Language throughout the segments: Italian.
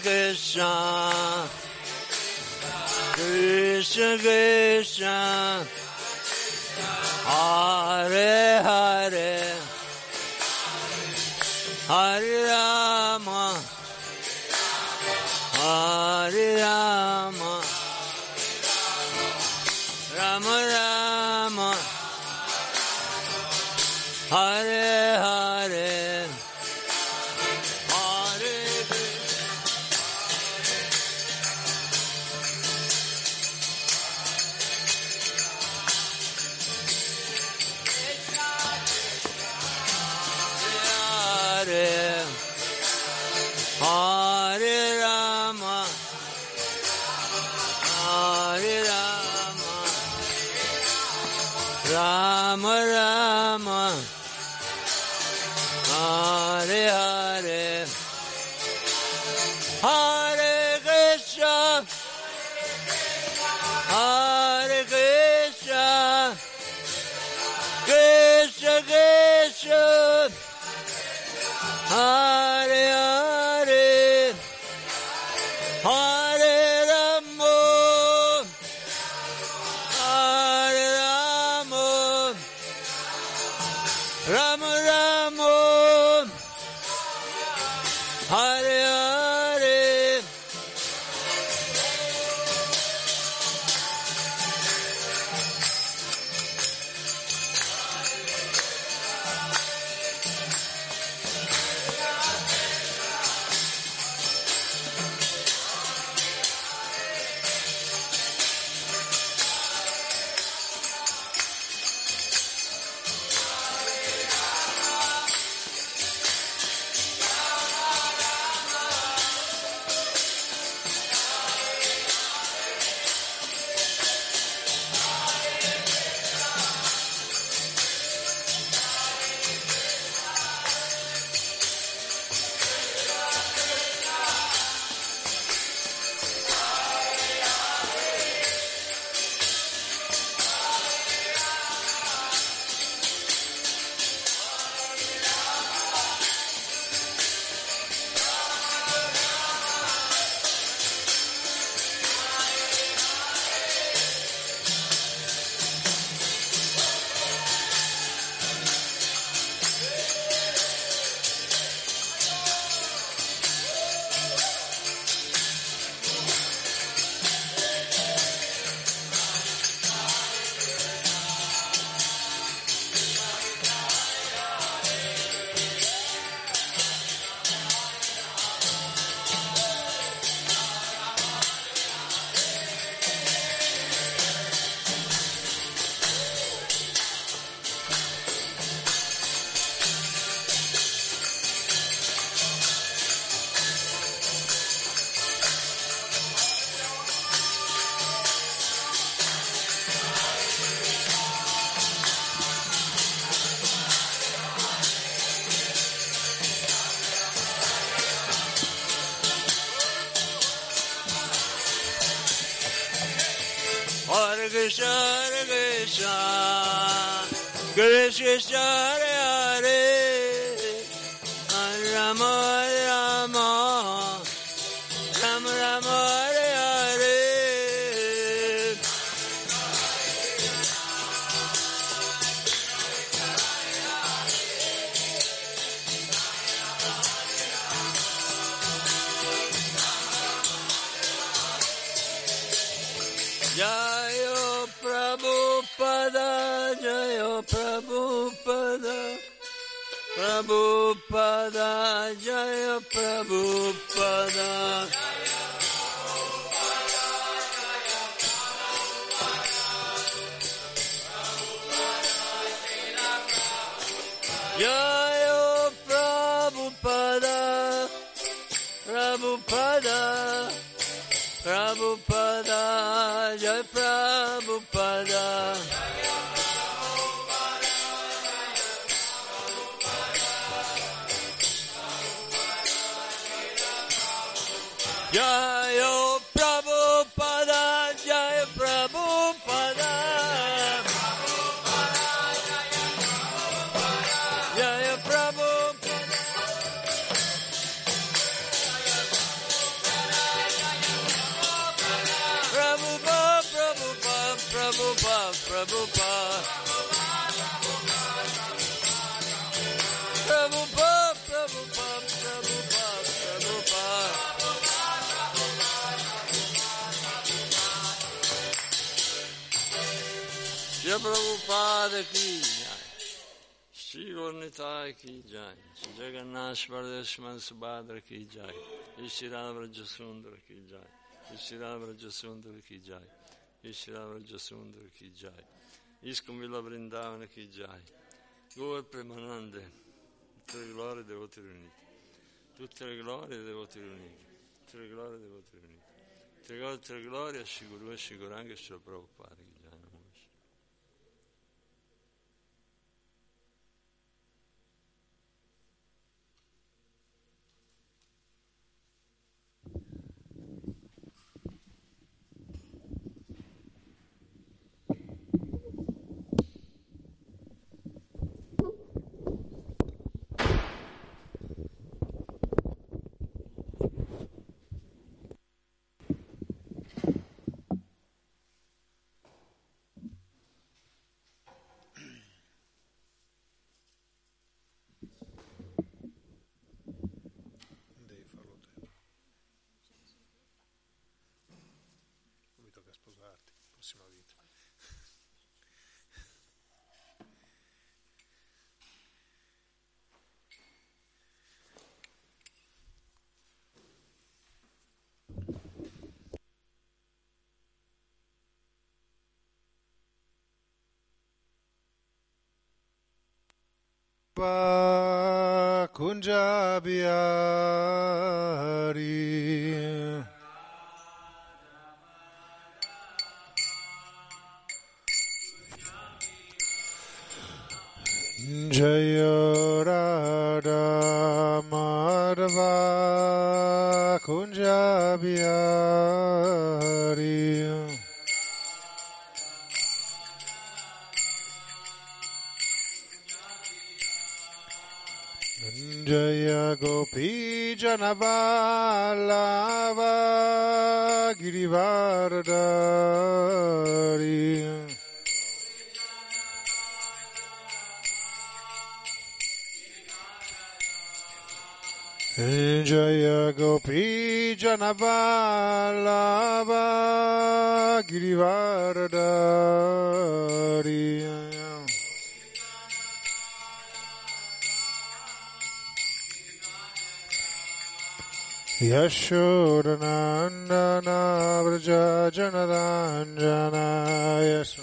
Krishna, Krishna Krishna, Hare Hare, Hare Rama, Prabhupada ki jai. Shri Gornitai ki jai. Shri Jagannath Bardeshman Subhadra ki jai. Shri Radha Sundar ki jai. Ishirav Rajasundar ki jai. Ishirav Rajasundar ki jai. Iskam Villa Vrindavana ki jai. Gaur Premanande. Tutte le glorie devoti riuniti. Tutte le glorie devoti riuniti. Tutte le glorie devoti riuniti. Tutte le glorie, tutte le glorie a Shiguru e Shiguranga e Shila Prabhupada ki jai. Namo Vishnu. Devi farlo te. Mi tocca sposarti, prossima vita. Kunjabiyari Jaya Radha Madhava Kunjabiyari Jaya Gopi Janaballava Girivardari Jaya Gopi Janaballava Girivardari Yashodanandana Vraja Janaranjana Yasu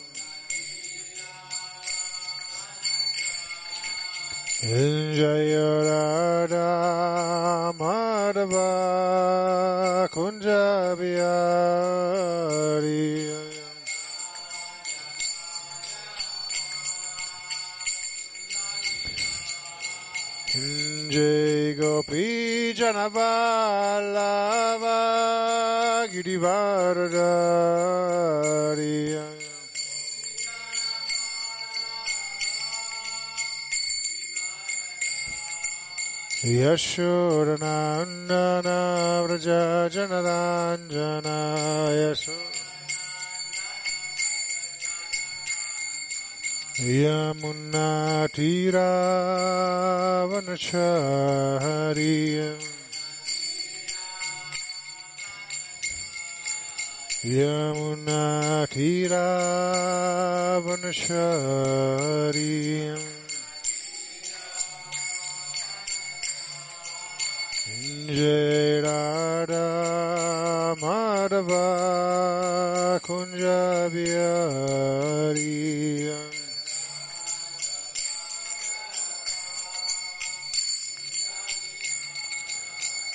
Kunjaya Radha Madhava Kunjabiyari Jai Gopi Janabala Girivardariya यशोर्णान्दना व्रजनदाञ्जना यशो यमुन्नाटीरावनशहरिय यमुनाटीरावनशहरियम् Tira Vanachari Yamuna Tira Vanachari Jai Radha Madhava Kunjabiyari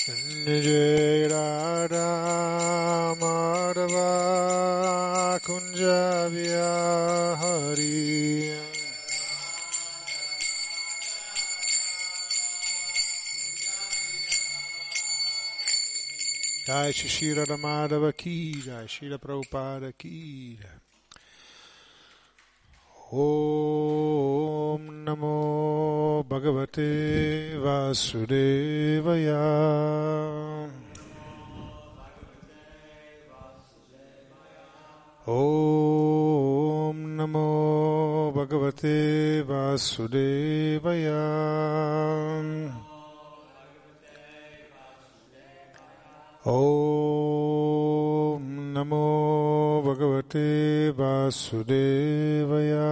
Jai Radha Madhava Kunjabiyari Jai Shri Radha Madhava Ki Jai Shri Prabhupada Ki Jai Om Namo Bhagavate Vasudevaya. Om Namo Bhagavate Vasudevaya Om Namo Bhagavate Vasudevaya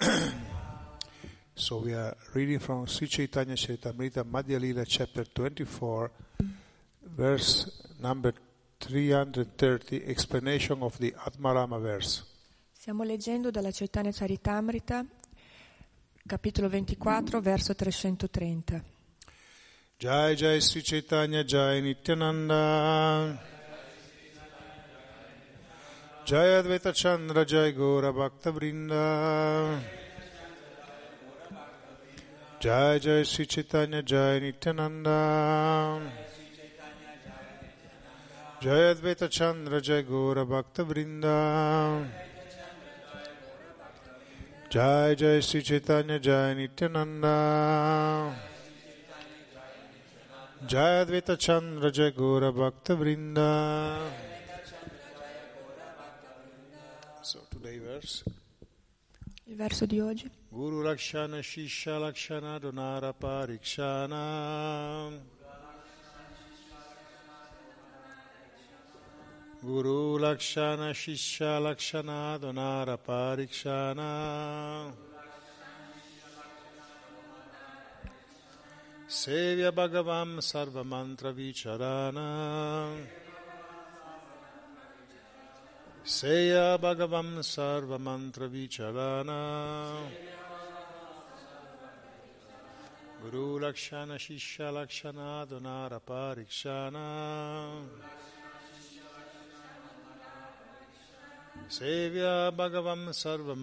So we are reading from Sri Chaitanya Charitamrita Madhya Lila chapter 24 verse number 330 explanation of the Atmarama verse. Stiamo leggendo dalla Chaitanya Charitamrita, capitolo 24, verso 330. Jai Jai Sri Chaitanya Jai Nityananda. Jai Advaita Chandra Jai Gora Bhakta Vrinda. Jai Jai Sri Chaitanya Jai Nityananda. Jai Advaita Chandra Jai Gora Bhakta Vrinda Jai Jai Sri Chaitanya Jai Nityananda. Jai Advaita Chandra Jai Gora Bhakta Vrinda. So today verse. Il verso di oggi. Guru Lakshana Shisha Lakshana Donara Parikshana Guru Lakshana Shisha Lakshana Donara Parikshana. Sevya Bhagavam Sarva Mantra Vicharana. Seya Bhagavam Sarva Mantra Vicharana. Guru Lakshana Shisha Lakshana Donara Parikshana Sevya Bhagavam Sarva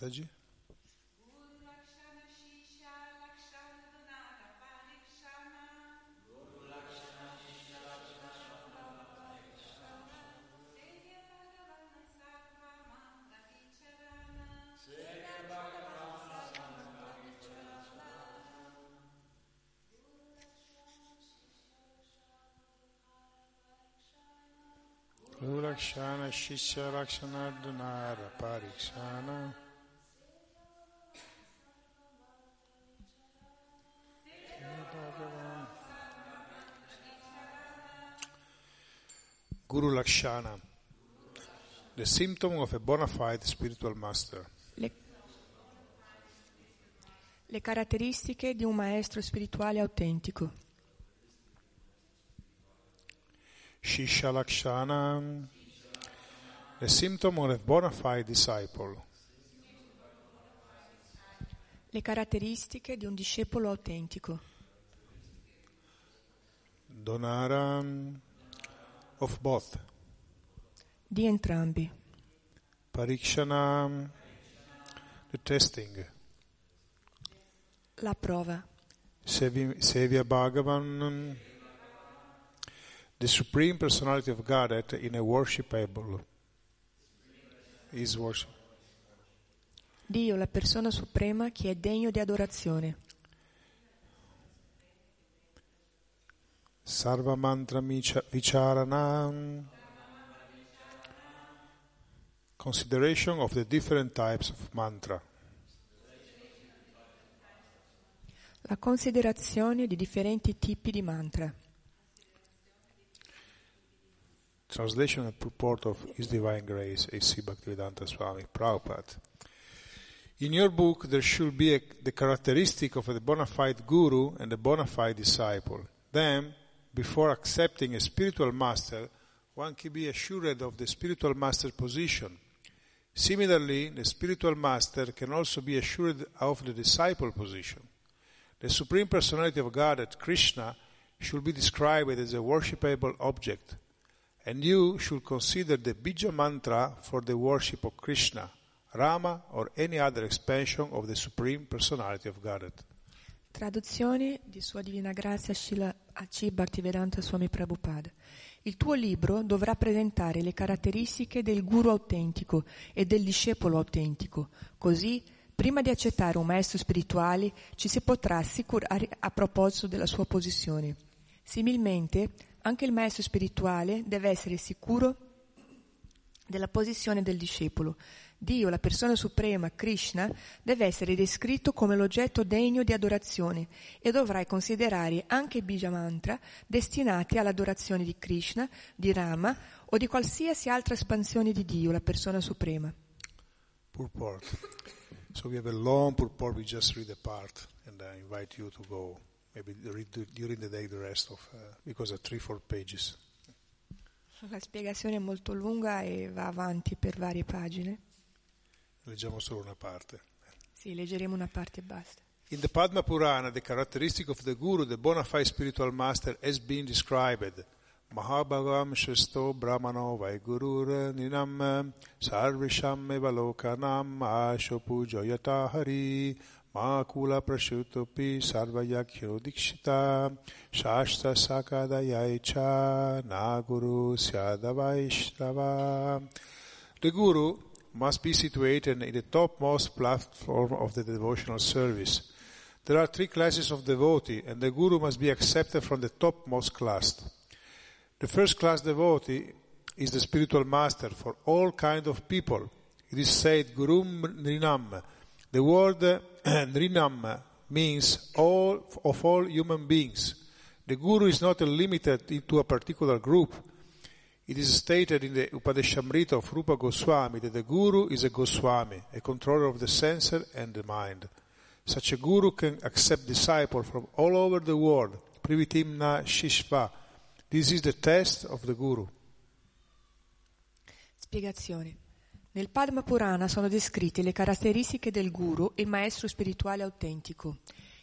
माता जी Rulakshana Shishya Rakshanardunara Parikshana Guru Lakshana, the symptom of a bona fide spiritual master. Le, le caratteristiche di un maestro spirituale autentico. Shisha Lakshana, the symptom of a bona fide disciple. Le caratteristiche di un discepolo autentico. Donara of both. Di entrambi. Parikshana, the testing. La prova. Sevya Bhagavan, the Supreme Personality of Godhead in a worshipable. Is worship. Dio, la persona suprema che è degno di adorazione. Sarva Mantra Micha- Vicharana. Consideration of the different types of mantra. La considerazione di differenti tipi di mantra. Translation and purport of His Divine Grace, A.C. Bhaktivedanta Swami Prabhupada. In your book, there should be a, the characteristic of a bona fide guru and a bona fide disciple. Then, before accepting a spiritual master, one can be assured of the spiritual master's position. Similarly, the spiritual master can also be assured of the disciple position. The Supreme Personality of Godhead, Krishna, should be described as a worshipable object, and you should consider the Bija mantra for the worship of Krishna, Rama, or any other expansion of the Supreme Personality of Godhead. Traduzione di Sua Divina Grazia Srila A.C. Bhaktivedanta Swami Prabhupada. Il tuo libro dovrà presentare le caratteristiche del guru autentico e del discepolo autentico. Così, prima di accettare un maestro spirituale, ci si potrà assicurare a proposito della sua posizione. Similmente, anche il maestro spirituale deve essere sicuro della posizione del discepolo. Dio, la persona suprema, Krishna, deve essere descritto come l'oggetto degno di adorazione e dovrai considerare anche i bija mantra destinati all'adorazione di Krishna, di Rama o di qualsiasi altra espansione di Dio, la persona suprema. Purport. So we have a long purport, we just read a part, and I invite you to go, maybe read during the day the rest of, uh, because of three, four pages. La spiegazione è molto lunga e va avanti per varie pagine. Leggiamo solo una parte. Sì, leggeremo una parte e basta. In the Padma Purana, the characteristic of the Guru, the bona fide spiritual master, has been described. Mahabhagam Shristo Brahmano Vaigurur Ninam Sarvisham Evalokanam Asho Pujoyata Hari Makula Prashutopi Sarvayakyo Dikshita Shashta Sakadayaicha Naguru Syadavaishnava The Guru must be situated in the topmost platform of the devotional service. There are three classes of devotee, and the Guru must be accepted from the topmost class. The first class devotee is the spiritual master for all kind of people. It is said Gurum Nrinam. The word Nrinam means all of all human beings. The Guru is not limited into a particular group. It is stated in the Upadeshamrita of Rupa Goswami that the Guru is a Goswami, a controller of the senses and the mind. Such a Guru can accept disciples from all over the world. Privitimna Shishva. This is the test of the Guru. Spiegazione. Nel Padma Purana sono descritte le caratteristiche del guru, il maestro spirituale autentico.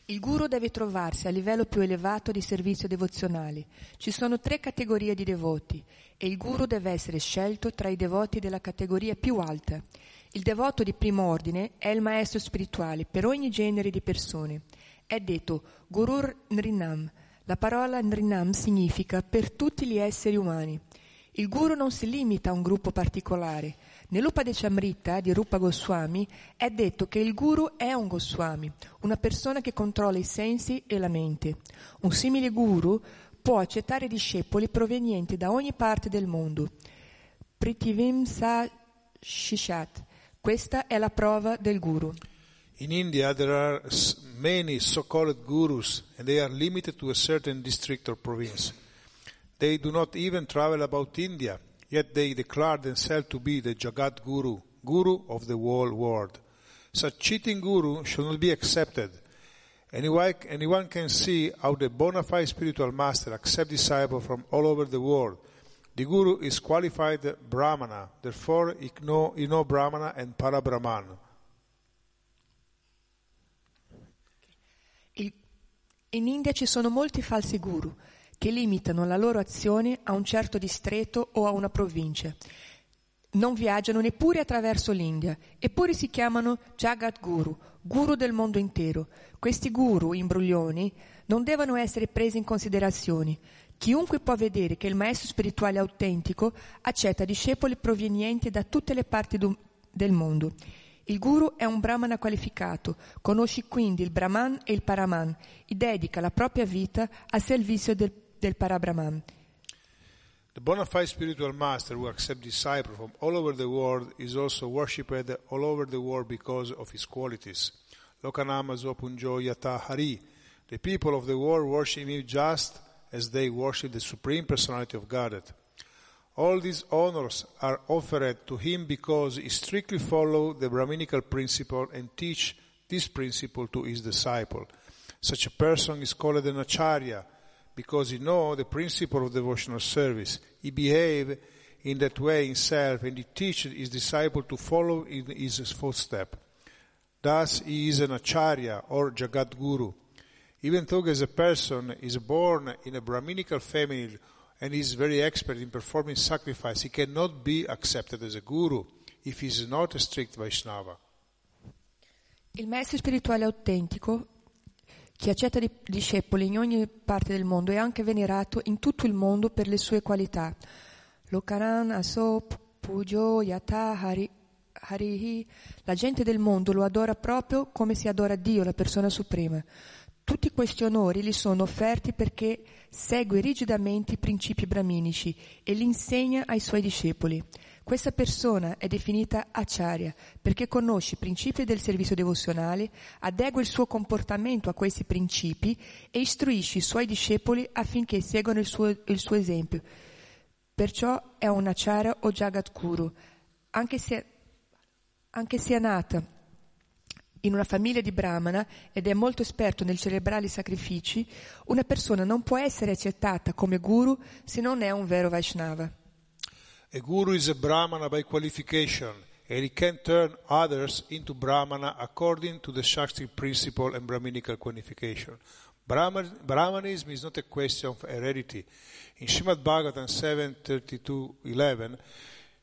Il guru deve trovarsi a livello più elevato di servizio devozionale. Ci sono tre categorie di devoti e il guru deve essere scelto tra i devoti della categoria più alta. Il devoto di primo ordine è il maestro spirituale per ogni genere di persone. È detto Gurur Nrinam. La parola Nrinam significa per tutti gli esseri umani. Il guru non si limita a un gruppo particolare. Nell'Upadeshamrita di Rupa Goswami è detto che il guru è un Goswami, una persona che controlla i sensi e la mente. Un simile guru può accettare discepoli provenienti da ogni parte del mondo. Pritivim sa shishat. Questa è la prova del guru. In India, there are many so called gurus, and they are limited to a certain district or province. They do not even travel about India, yet they declare themselves to be the Jagat Guru, Guru of the whole world. Such cheating guru shall not be accepted. Anyone, anyone can see how the bona fide spiritual master accepts disciples from all over the world. The guru is qualified brahmana, therefore he know, he know brahmana and para brahman. In India ci sono molti falsi guru che limitano la loro azione a un certo distretto o a una provincia. Non viaggiano neppure attraverso l'India, eppure si chiamano Jagat Guru, guru del mondo intero. Questi guru imbroglioni non devono essere presi in considerazione. Chiunque può vedere che il maestro spirituale autentico accetta discepoli provenienti da tutte le parti du- del mondo. Il guru è un brahmana qualificato, conosce quindi il brahman e il paraman e dedica la propria vita al servizio del, del parabrahman. The bona fide spiritual master who accepts disciples from all over the world is also worshipped all over the world because of his qualities. Lokanama Zopunjo Yata Hari. The people of the world worship him just as they worship the Supreme Personality of Godhead. All these honors are offered to him because he strictly follows the Brahminical principle and teach this principle to his disciple. Such a person is called an acharya because he knows the principle of devotional service. He behaves in that way himself and he teaches his disciple to follow in his footsteps. Thus he is an acharya or Jagat Guru. Even though as a person is born in a Brahminical family and is very expert in performing sacrifice, he cannot be accepted as a guru if he is not a strict Vaishnava. Il maestro spirituale autentico, che accetta di- discepoli in ogni parte del mondo, è anche venerato in tutto il mondo per le sue qualità. Lokaran Asop Pujo Yata Hari, Harihi. La gente del mondo lo adora proprio come si adora Dio, la persona suprema. Tutti questi onori gli sono offerti perché segue rigidamente i principi brahminici e li insegna ai suoi discepoli. Questa persona è definita acharya perché conosce i principi del servizio devozionale, adegua il suo comportamento a questi principi e istruisce i suoi discepoli affinché seguano il suo, il suo esempio. Perciò è un acharya o jagat guru, anche se, anche se è nata in una famiglia di brahmana ed è molto esperto nel celebrare i sacrifici, una persona non può essere accettata come guru se non è un vero Vaishnava. A guru is a brahmana by qualification, and he can turn others into brahmana according to the Shakti principle and Brahminical qualification. Brahman, Brahmanism is not a question of heredity. In Srimad Bhagavatam 7.32.11,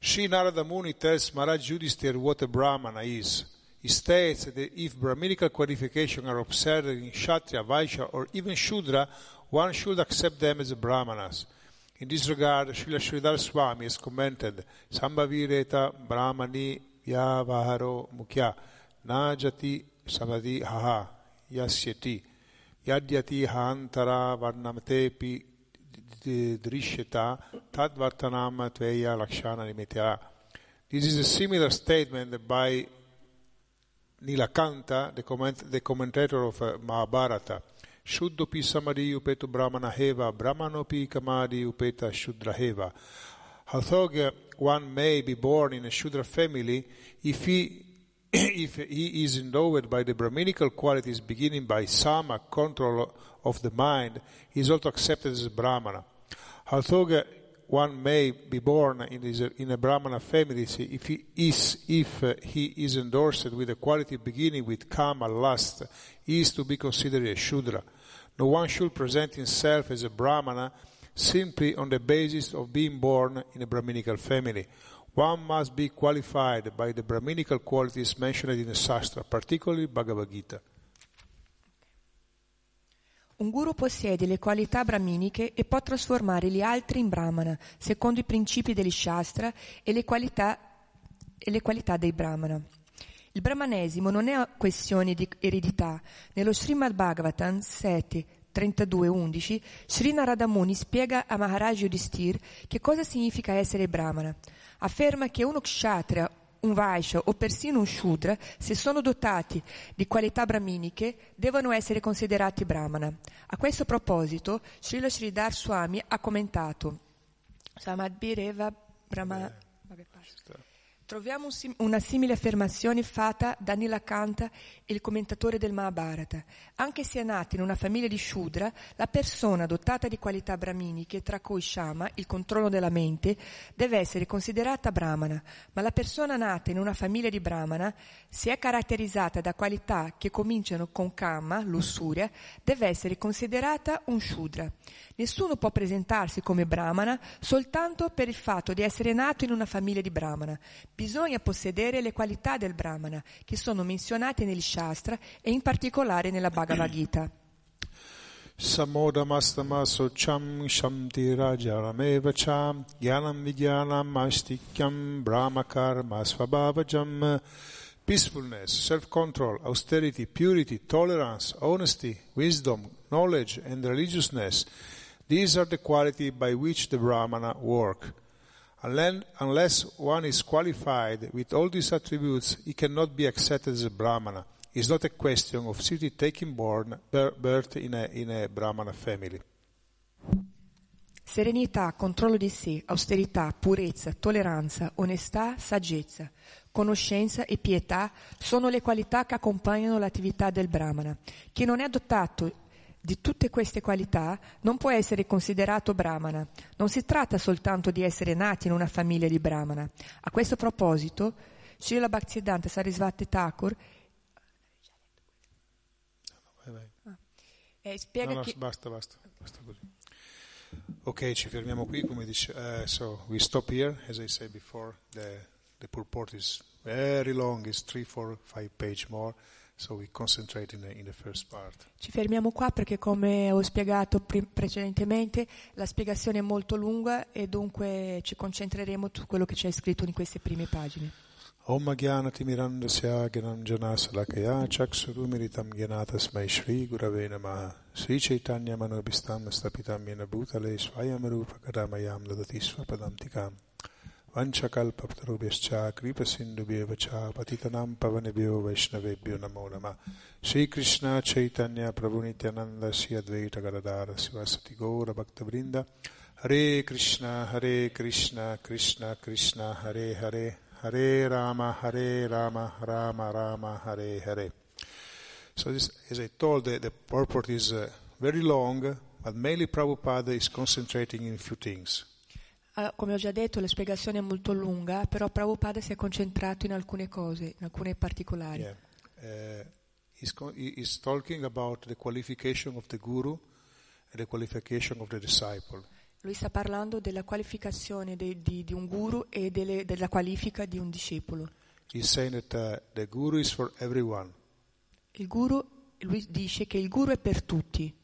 Sri Narada Muni tells Maharaj Yudhisthira what a brahmana is. He states that if Brahminical qualifications are observed in Kshatriya, Vaishya, or even Shudra, one should accept them as brahmanas. In this regard, Srila Sridhar Swami has commented, Sambhavireta Brahmani Vyavaharo Mukhya Najati Samadhi Haha Yasyati Yadyati Hantara Varnamtepi Drishyata Tadvartanam Tveya Lakshana Nimitya. This is a similar statement by Nilakanta, the, comment, the commentator of uh, Mahabharata. Shuddhopi samadhi upetu brahmana heva, brahmanopi kamadi upeta shudra heva. Although one may be born in a shudra family, if he if he is endowed by the Brahminical qualities beginning by sama, control of the mind, he is also accepted as Brahmana. Although one may be born in, in a Brahmana family, if he is, if he is endorsed with a quality beginning with kama, lust, he is to be considered a Shudra. No one should present himself as a Brahmana simply on the basis of being born in a Brahminical family. One must be qualified by the Brahminical qualities mentioned in the Shastra, particularly Bhagavad Gita. Un guru possiede le qualità brahminiche e può trasformare gli altri in brahmana, secondo i principi degli shastra e le qualità, e le qualità dei brahmana. Il brahmanesimo non è questione di eredità. Nello Srimad Bhagavatam 7, 32-11, Sri Narada Muni spiega a Maharaj Yudhisthira che cosa significa essere brahmana. afferma che uno kshatriya, un vaishya o persino un shudra, se sono dotati di qualità brahminiche, devono essere considerati brahmana. A questo proposito, Srila Sridhar Swami ha commentato Samadbireva Brahma... Vabbè. Troviamo una simile affermazione fatta da Nilakanta, il commentatore del Mahabharata. Anche se è nata in una famiglia di Shudra, la persona dotata di qualità brahminiche, tra cui Shama, il controllo della mente, deve essere considerata brahmana. Ma la persona nata in una famiglia di brahmana, se è caratterizzata da qualità che cominciano con Kama, lussuria, deve essere considerata un Shudra. Nessuno può presentarsi come brahmana soltanto per il fatto di essere nato in una famiglia di brahmana. Bisogna possedere le qualità del brahmana, che sono menzionate negli Shastra e in particolare nella Bhagavad Gita. Samodamastamaso cham shamti rajarameva cham gyanam vijnanam astikyam brahmakarma svabhavajam peacefulness, self-control, austerity, purity, tolerance, honesty, wisdom, knowledge and religiousness These are the qualities by which the Brahmana work. Unless one is qualified with all these attributes, he cannot be accepted as a Brahmana. It's not a question of simply taking born, birth in a, in a Brahmana family. Serenità, controllo di sé, austerità, purezza, tolleranza, onestà, saggezza, conoscenza e pietà sono le qualità che accompagnano l'attività del Brahmana. Chi non è dotato di tutte queste qualità non può essere considerato brahmana. Non si tratta soltanto di essere nati in una famiglia di brahmana. A questo proposito, Srila Bhaktisiddhanta Sarasvati Thakur ah, eh, spiega no, no, che... basta, basta, basta così. Ok, ci fermiamo qui, come dice, uh, so we stop here, as I said before, the, the purport is very long, it's three, four, five page more. So in the, in Ci fermiamo qua perché come ho spiegato pre- precedentemente la spiegazione è molto lunga e dunque ci concentreremo su quello che c'è scritto in queste prime pagine. Om Gyanatimirandasya Gyananjanasalakaya Chaksurumiritam Gyanatasmai Shri Gurave Namaha. Sri Chaitanya Manobhistam Stapitam Yena Bhutale Swayam Rupa Kadamayam Dadati Swapadam Tikam वंशकल्पतरुभ्यश्च कृपसिन्धुभ्येव च पतितनां पवनेभ्यो वैष्णवेभ्यो नमो नमः श्रीकृष्ण चैतन्य प्रभु नित्यानन्द श्री अद्वैत गदाधर शिवसति गौरभक्तवृन्द हरे कृष्ण हरे कृष्ण कृष्ण कृष्ण हरे हरे हरे राम हरे राम राम राम हरे Hare So this, as I told, the, the purport is uh, very long, but mainly Prabhupada is concentrating in a few things. Ah, come ho già detto, la spiegazione è molto lunga, però Prabhupada si è concentrato in alcune cose, in alcune particolari. Yeah. Uh, he's, he's talking about the qualification of the guru and the qualification of the disciple. Lui sta parlando della qualificazione de, di, di, un guru e delle, della qualifica di un discepolo. He's saying that uh, the guru is for everyone. Il guru, lui dice che il guru è per tutti.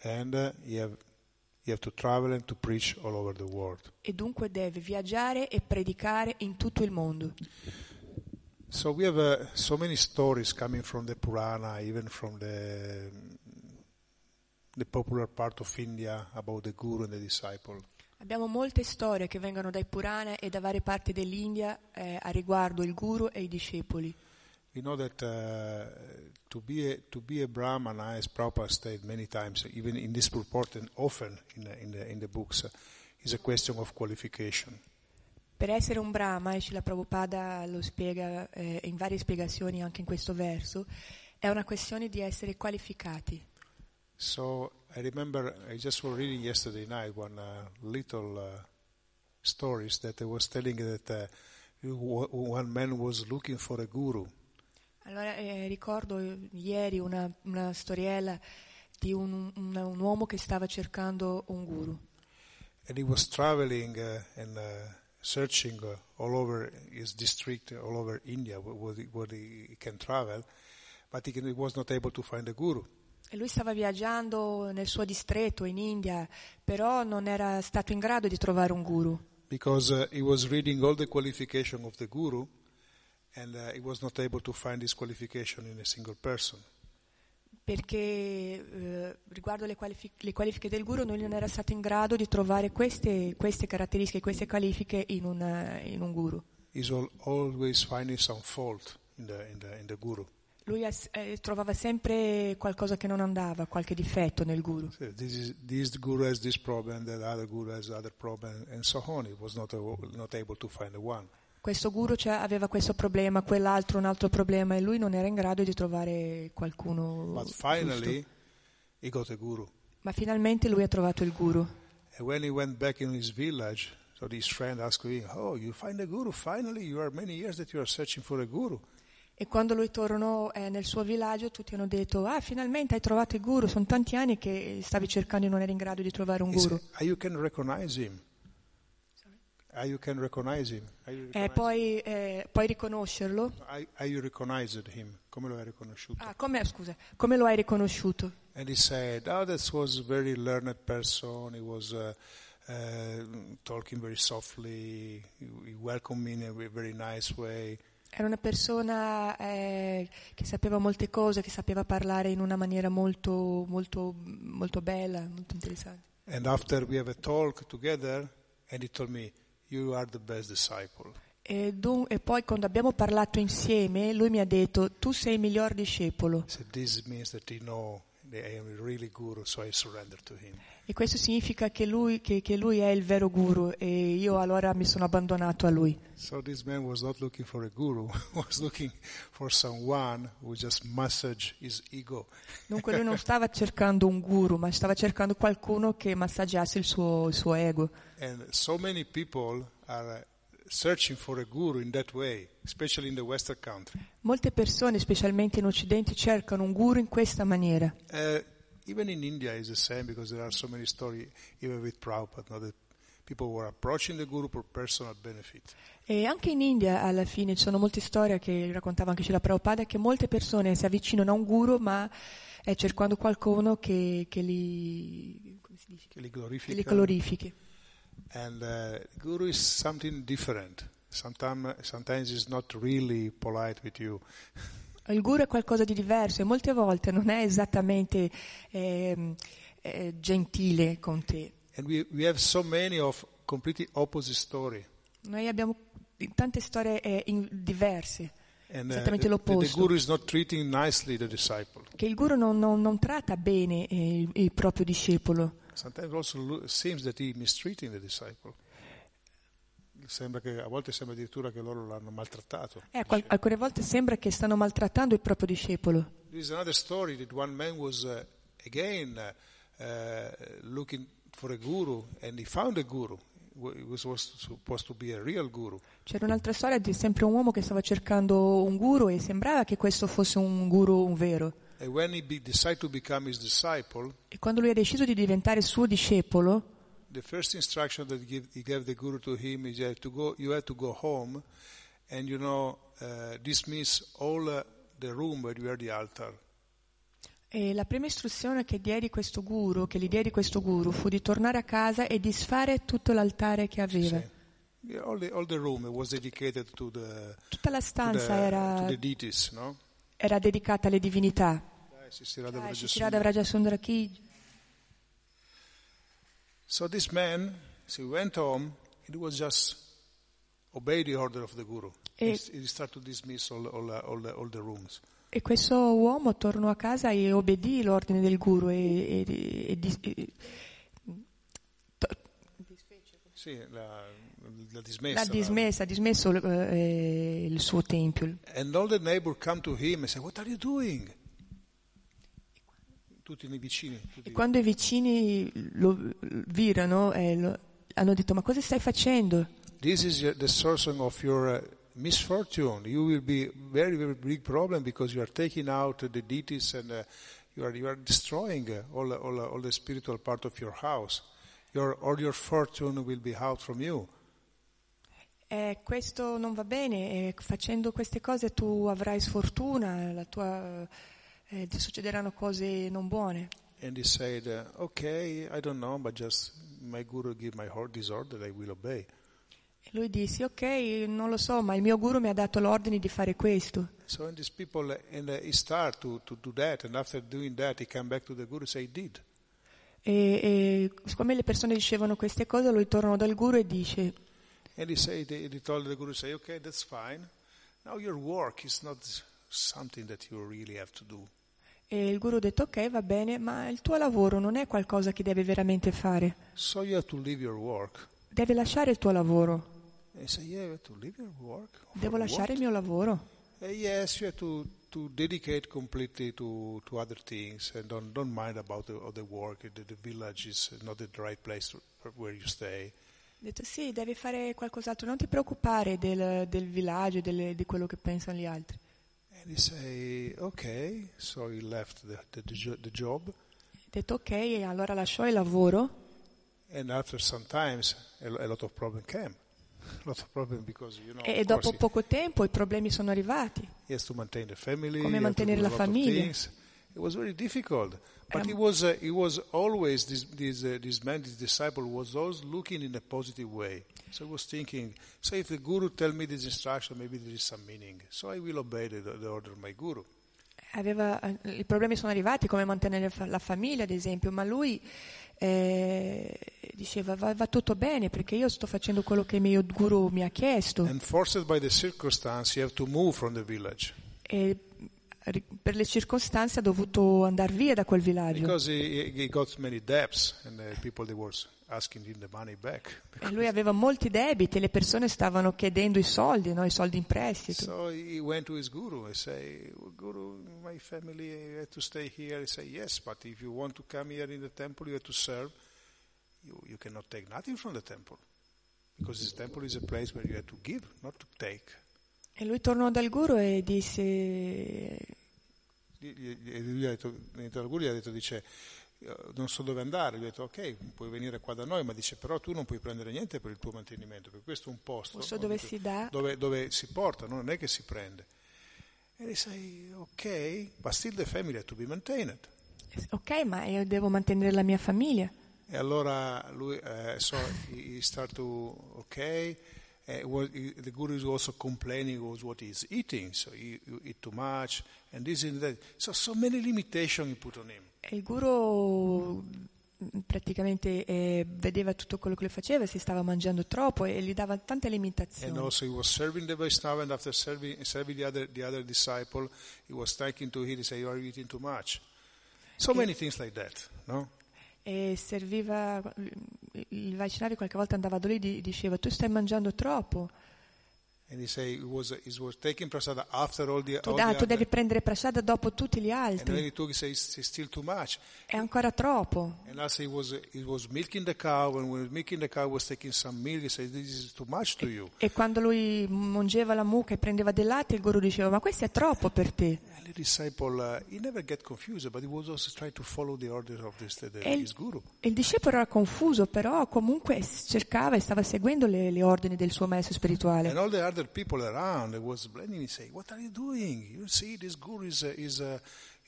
And uh, you have e dunque deve viaggiare e predicare in tutto il mondo. So we have uh, so many stories coming from the Purana, even from the, the popular part of India about the guru and the disciple. Abbiamo molte storie che vengono dai Purana e da varie parti dell'India eh, a riguardo il guru e i discepoli. We know that uh, to be a, to be a brahmana, as Prabhupada stated many times, even in this purport and often in the, in the, in the books, uh, is a question of qualification. Per essere un brahma, e Srila Prabhupada lo spiega eh, in varie spiegazioni anche in questo verso, è una questione di essere qualificati. So I remember I just was reading yesterday night one uh, little uh, stories that I was telling that uh, one man was looking for a guru. Allora eh, ricordo ieri una, una storiella di un, un, un, uomo che stava cercando un guru. And he was traveling uh, and uh, searching uh, all over his district, all over India, where, where he can travel, but he, can, he was not able to find a guru. E lui stava viaggiando nel suo distretto in India, però non era stato in grado di trovare un guru. Because he was reading all the qualification of the guru and uh, he was not able to find this qualification in a single person. perché eh, riguardo le, qualifi- le qualifiche del guru lui non era stato in grado di trovare queste, queste caratteristiche, queste qualifiche in, una- in un guru. He's al- always finding some fault in the, in the, in the guru. Lui es- eh, trovava sempre qualcosa che non andava, qualche difetto nel guru. So this, is, this guru has this problem, that other guru has other problem, and so on. He was not, a- not able to find the one. Questo guru aveva questo problema, quell'altro un altro problema e lui non era in grado di trovare qualcuno But finally, he got a guru. Ma finalmente lui ha trovato il guru. When he went back in his village, so his friend asked him, Oh, you find a guru? Finally, you are many years that you are searching for a guru. E quando lui tornò eh, nel suo villaggio tutti hanno detto ah finalmente hai trovato il guru, sono tanti anni che stavi cercando e non eri in grado di trovare un guru. said, "Ah, you can recognize him. Ah, you can recognize him. Ah, you E recognize poi, eh, poi riconoscerlo. him. Come lo hai riconosciuto? Ah, come, scusa, come lo hai riconosciuto? And he said, oh, that was a very learned person. He was uh, uh, talking very softly. He, welcomed me in a ve- very nice way. Era una persona eh, che sapeva molte cose, che sapeva parlare in una maniera molto, molto, molto bella, molto interessante. And after we have a talk together, and he told me, you are the best disciple. E, dun- e poi quando abbiamo parlato insieme, lui mi ha detto, tu sei il miglior discepolo. He said, this means that he know that I am a really guru, so E questo significa che lui, che- che lui è il vero guru e io allora mi sono abbandonato a lui. So this man was not looking for a guru, was looking for someone who just massage his ego. Dunque lui non stava cercando un guru, ma stava cercando qualcuno che massaggiasse il suo, il suo ego. And so many people are uh, searching for a guru in that way, especially in the Western country. Molte persone, specialmente in Occidente, cercano un guru in questa maniera. Uh, even in India is the same because there are so many stories, even with Prabhupada, no, that people were approaching the guru for personal benefit. E anche in India alla fine ci sono molte storie che raccontava anche Srila Prabhupada che molte persone si avvicinano a un guru ma eh, cercando qualcuno che, che li? Che li che li glorifica. glorifichi. And uh, guru is something different. Sometimes, sometimes it's not really polite with you. Il guru è qualcosa di diverso e molte volte non è esattamente ehm, eh, gentile con te. We, we so. Noi abbiamo tante storie eh, in- diverse, And uh, Esattamente the l'opposto. che il guru non, non- non tratta bene eh, il, il proprio discepolo. Sometimes also seems that he mistreating the disciple. Sembra che, a volte sembra addirittura che loro l'hanno maltrattato. Eh, qual- alcune volte sembra che stanno maltrattando il proprio discepolo. There is another story that one man was uh, again uh, uh, looking for a guru and he found a guru. He was, was supposed to be a real guru. C'era un'altra storia di sempre un uomo che stava cercando un guru e sembrava che questo fosse un guru un vero. And when he be, decided to become his disciple, E quando lui ha deciso di diventare suo discepolo, the first instruction that he gave, he gave the guru to him is you have to go, you have to go home and you know uh, dismiss all uh, the room where you are the altar. e la prima istruzione che diedi questo guru, che gli diedi questo guru, fu di tornare a casa e disfare tutto l'altare che aveva. Sì. All the all the room was dedicated to the Tutta la to the, stanza to era, the deities, no? era dedicata alle divinità. Dai, si si rada Jai Vraja Shri Radha Sundara. Vraja Sundara Ki. So this man, so he went home, he was just obey the order of the guru. E- He, started to dismiss all, all, all, the, all the rooms. E questo uomo tornò a casa e obbedì l'ordine del guru e, e- e dis- e- to- Sì, la, la dismessa. l'ha la- dismessa, ha dismesso eh, il suo tempio. And all the neighbors come to him and say, what are you doing? Tutti i vicini. tutti- E quando i vicini lo virano, eh, lo- hanno detto: Ma cosa stai facendo? This is the source of your uh, misfortune. You will be very, very big problem because you are taking out the deities and uh, you are you are destroying uh, all, all, all the spiritual part of your house. Your all your fortune will be out from you. Eh, questo non va bene, eh, facendo queste cose tu avrai sfortuna, la tua, eh, ti succederanno cose non buone. And he said, uh, "Okay, I don't know, but just my guru give my heart this order, I will obey." E lui disse, ok, non lo so, ma il mio guru mi ha dato l'ordine di fare questo. So and these people, and uh, he start to, to do that, and after doing that, he come back to the guru and say, did. E, e siccome le persone dicevano queste cose, lui tornò dal guru e dice, And he said, he told the guru, say, okay, that's fine. Now your work is not something that you really have to do. e il guru ha detto, ok, va bene, ma il tuo lavoro non è qualcosa che devi veramente fare. So you have to leave your work. Devi lasciare il tuo lavoro. Said, yeah, Devo lasciare il what? mio lavoro. Uh, yes, you have to, to dedicate completely to, to other things and don't, don't mind about the, the work. The, the village is not the right place to, where you stay. Ha detto, sì, devi fare qualcos'altro, non ti preoccupare del, del villaggio, delle- di quello che pensano gli altri. And he say, okay. So he left the, the, the, jo- the job. Ha detto, ok, allora lasciò il lavoro. And after some times, a, lo- a lot of problem came. Because, you know, E, dopo poco tempo i problemi sono arrivati. family. Come mantenere la famiglia. things. It was very difficult. But Era- he was, uh, he was always, this, this, uh, this man, this disciple, was always looking in a positive way. So he was thinking, so if the guru tell me this instruction, maybe there is some meaning. So I will obey the, the order of my guru. Aveva- eh, I problemi sono arrivati, come mantenere la famiglia, ad esempio, ma lui eh, diceva va, va tutto bene perché io sto facendo quello che il mio guru mi ha chiesto. And forced by the circumstance, you have to move from the village. E per le circostanze ha dovuto andare via da quel villaggio. Because he, he got many debts, and uh, people they were asking him the money back. E lui aveva molti debiti e le persone stavano chiedendo i soldi, no? i soldi in prestito. So he went to his guru and say, Guru, my family had to stay here. He said, yes, but if you want to come here in the temple, you have to serve. You, you cannot take nothing from the temple. Because this temple is a place where you have to give, not to take. E lui tornò dal guru e disse, E lui ha detto, niente, al guru gli ha detto, dice, "Eh, non so dove andare. Gli ha detto, ok, puoi venire qua da noi, ma dice, però tu non puoi prendere niente per il tuo mantenimento, perché questo è un posto no, dove dove- si dà? dove, dove si porta, non è che si prende. E gli sai, ok, but still the family had to be maintained. Ok, ma io devo mantenere la mia famiglia. E allora lui, eh, so he start to, ok, eh, was, the guru is also complaining was what he's eating, so he, you eat too much, and this and that. So, so many limitations he put on him. E il guru mh, praticamente eh, vedeva tutto quello che lui faceva, si stava mangiando troppo e gli dava tante And limitazioni. also he was serving the Vaishnava, and after serving, serving the, other, the other disciple, he was talking to him, he said, you are eating too much. So many things like that, no? E serviva, il Vaishnavi qualche volta andava da lui e diceva tu stai mangiando troppo, say was, prasada the, tu, ah, tu devi prendere prasada dopo tutti gli altri, much. è ancora troppo. He was, he was milk. You. E quando lui mungeva la mucca e prendeva del latte, il guru diceva ma questo è troppo per te. Disciple, uh, confused, the the, il, il discepolo era confuso, però comunque cercava e stava seguendo le, le ordini del suo maestro spirituale. And all the other people around they was blaming me, saying, "What are you doing? You see, this guru is uh, is uh,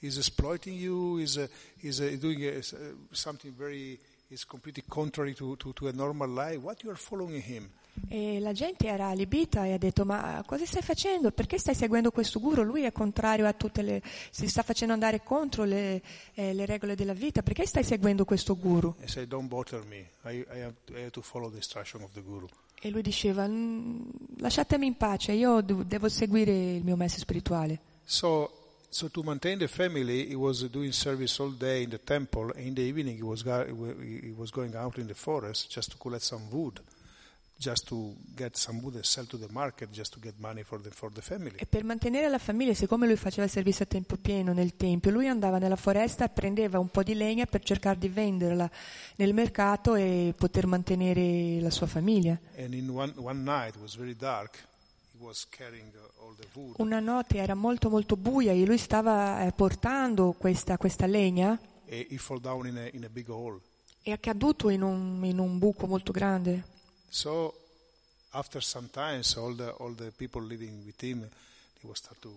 is exploiting you. Is uh, is uh, doing s- uh, something very is completely contrary to, to, to a normal life. What you are following him?" E la gente era allibita e ha detto ma cosa stai facendo? Perché stai seguendo questo guru? Lui è contrario a tutte le... si sta facendo andare contro le, eh, le regole della vita. Perché stai seguendo questo guru? Said, "Don't bother me. I I have, I have to follow the instruction of the guru." E lui diceva "Mm, lasciatemi in pace, io devo seguire il mio maestro spirituale. So, so to maintain the family, he was doing service all day in the temple. In the evening, he was he was going out in the forest just to collect some wood, just to get some wood and sell to the market, just to get money for the for the family. E per mantenere la famiglia, siccome lui faceva il servizio a tempo pieno nel tempio, lui andava nella foresta, prendeva un po' di legna per cercare di venderla nel mercato e poter mantenere la sua famiglia. And in one one night, was very dark. Uh, Una notte era molto molto buia e lui stava eh, portando questa, questa legna and he fell down in a in a big hole. e è caduto in un, in un buco molto grande. So, after some time, all the all the people living with him, they he was start to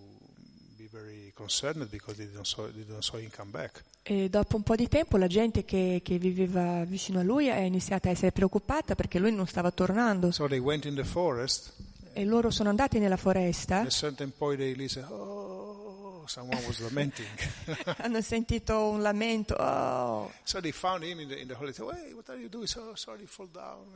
be very concerned because they didn't saw, they didn't saw him come back. E dopo un po' di tempo la gente che, che viveva vicino a lui è iniziata a essere preoccupata perché lui non stava tornando. So they went in the forest. E loro sono andati nella foresta, At a certain point, they listened. Oh, someone was lamenting. hanno sentito un lamento, oh. so they found him in the in the. They said, "Hey, what are you doing? So sorry, fall down.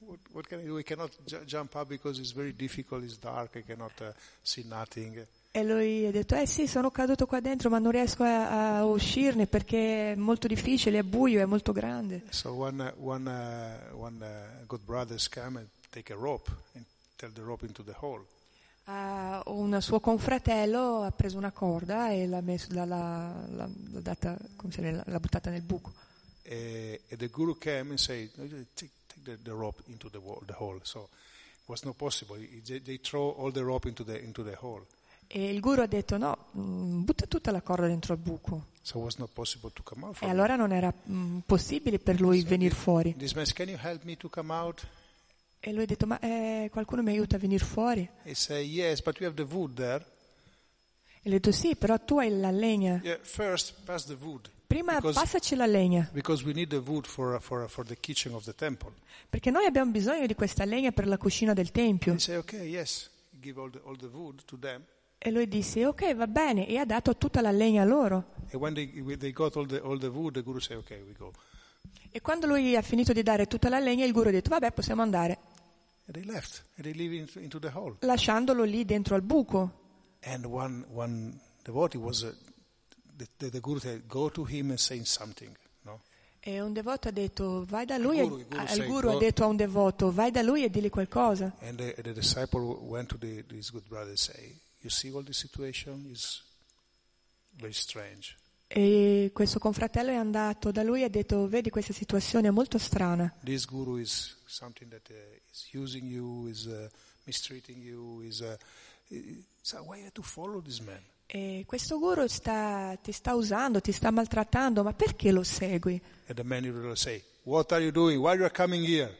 What, what can I do? I cannot ju- jump up because it's very difficult. It's dark. I cannot uh, see nothing." E lui ha detto, eh sì, sono caduto qua dentro ma non riesco a, a uscirne perché è molto difficile, è buio, è molto grande. So one uh, one uh, one uh, good brothers come and take a rope and tell the rope into the hole. Ah, un suo confratello ha preso una corda e l'ha, messo- l'ha- l'ha- l'ha- data- l'ha buttata nel buco. Uh, and the guru came and said, "No, you take, take the, the rope into the, wa- the hole. So it was not possible. He- They, they throw all the rope into the, into the hole. E il guru ha detto no, mm, butta tutta la corda dentro il buco. So E allora non era mm, possibile per lui venire fuori. This man can you help me to come out? E lui ha detto ma eh, qualcuno mi aiuta a venire fuori? He said, yes, but we have the wood there. E le ho detto sì, però tu hai la legna. Yeah, first pass the wood. Prima Because- passaci la legna, Because we need the wood for, for, for the kitchen of the temple. perché noi abbiamo bisogno di questa legna per la cucina del Tempio. He said, okay, yes. Give all the, all the wood to them. E lui disse ok, va bene, e ha dato tutta la legna a loro. They, they all the, all the wood, said, okay. E quando lui ha finito di dare tutta la legna, il guru ha detto vabbè, possiamo andare, left. And they leave into, into the hole. lasciandolo lì dentro al buco. And one, one devotee was, uh, the, the, the guru said, go to him and say something. No? E un devoto ha detto vai da lui, Il e- guru- il guru il guru ha detto a un devoto vai da lui e digli qualcosa. And the, the disciple went to the, this good brother and say, you see all this situation is very strange. E questo confratello è andato da lui e ha detto vedi questa situazione è molto strana. This guru is something that uh, is using you, is uh, mistreating you, is, uh, so why to follow this man? E questo guru sta- ti sta usando, ti sta maltrattando, ma perché lo segui? And the man will say, what are you doing? Why you are coming here?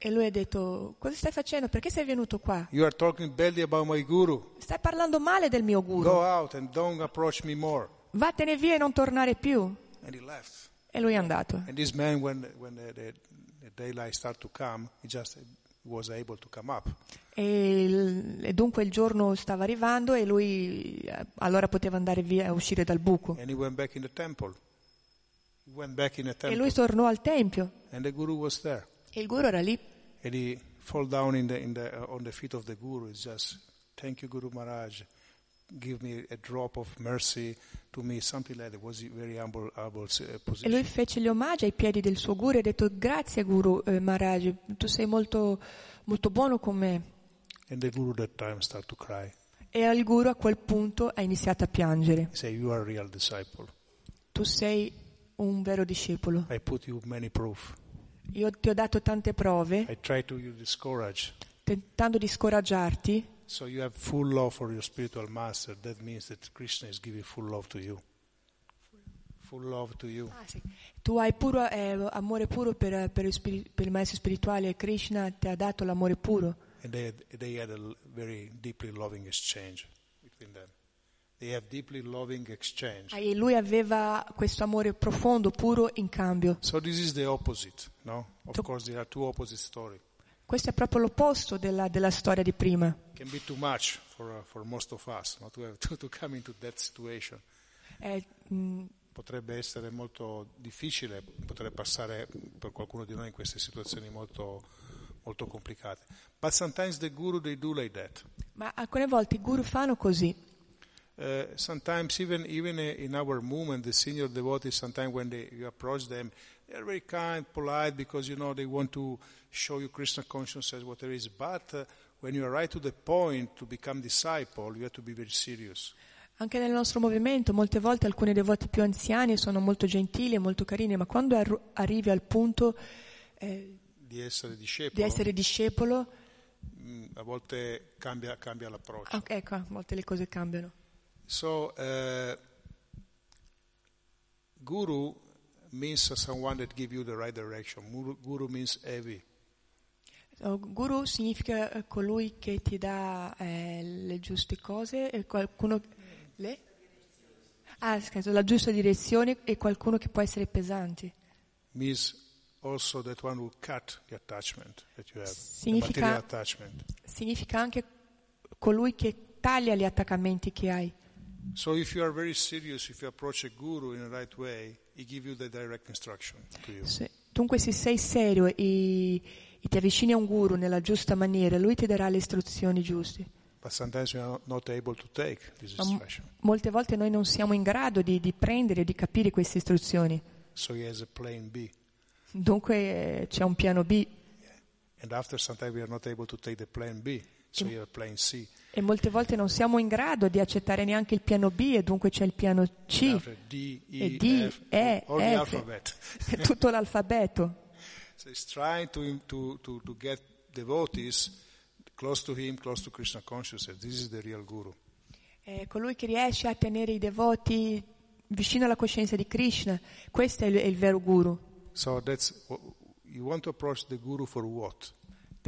E lui ha detto cosa stai facendo? Perché sei venuto qua? You are talking badly about my guru. Stai parlando male del mio guru. Go out and don't approach me more. Vattene via e non tornare più. And he left. E lui è andato. And this man, when, when the, the, the daylight started to come, he just was able to come up. E, il- e dunque il giorno stava arrivando e lui eh, allora poteva andare via, uscire dal buco. And he went back in the temple. He went back in the E temple. lui tornò al tempio And the guru was there. e il guru era lì. And he fall down in the, in the, uh, on the feet of the guru. It's just, thank you, Guru Maharaj. Give me a drop of mercy to me, something like that. Was very humble, humble uh, E position. lui fece gli omaggi ai piedi del suo guru e ha detto grazie guru eh, Maharaj, tu sei molto, molto buono con me. And the guru that time started to cry. E il guru a quel punto ha iniziato a piangere. He said, you are a real disciple. Tu sei un vero discepolo. I put you many proof. Io ti ho dato tante prove I try to you discourage. tentando di scoraggiarti So you have full love for your spiritual master. That means that Krishna is giving full love to you. Full love to you. Tu hai puro, eh, amore puro per, per il per il maestro spirituale, Krishna ti ha dato l'amore puro. And they had, they had a very deeply loving exchange between them. They have deeply loving exchange. E lui aveva questo amore profondo, puro in cambio. So this is the opposite, no? Of So- course, there are two opposite stories. Questo è proprio l'opposto della, della storia di prima. For uh, for us, not to to. Eh, mh, Potrebbe essere molto difficile, potrebbe passare per qualcuno di noi in queste situazioni molto molto complicate. But sometimes the guru they do like that. ma alcune volte i guru fanno così. Uh, sometimes even even in our movement, the senior devotees, sometimes when they, you approach them, they are very kind, polite, because you know they want to show you Krishna consciousness what there is. But uh, when you are right to the point to become disciple, you have to be very serious. Anche nel nostro movimento molte volte alcuni devoti più anziani sono molto gentili e molto carini, ma quando arru- arrivi al punto eh, Di essere discepolo, di essere discepolo, mm, a volte cambia, cambia l'approccio. ah, ecco, a volte le cose cambiano. So, uh, guru means someone that give you the right direction. Guru, guru means heavy. Oh, Guru significa eh, colui che ti dà eh, le giuste cose e qualcuno... Le? Ah, scherzo, la giusta direzione e qualcuno che può essere pesante. Means also that one will cut the attachment that you have, the Significa- material attachment. Significa anche colui che taglia gli attaccamenti che hai. So if you are very serious, if you approach a guru in the right way, he give you the direct instruction to you. Se- dunque se sei serio e, e ti avvicini a un guru nella giusta maniera, lui ti darà le istruzioni giuste. But sometimes we are not- not able to take this Ma molte volte noi non siamo in grado di, di prendere e di capire queste istruzioni. So he has a plan B. Dunque c'è un piano B And after sometimes we are not able to take the plan B. So e molte volte non siamo in grado di accettare neanche il piano B e dunque c'è il piano C, D, e E, D, F, E, F. tutto l'alfabeto. So he's trying to, to, to, to get devotees close to him, close to Krishna consciousness. This is the real guru. È colui che riesce a tenere i devoti vicino alla coscienza di Krishna, questo è il, è il vero guru. So that's what- you want to approach the guru for what?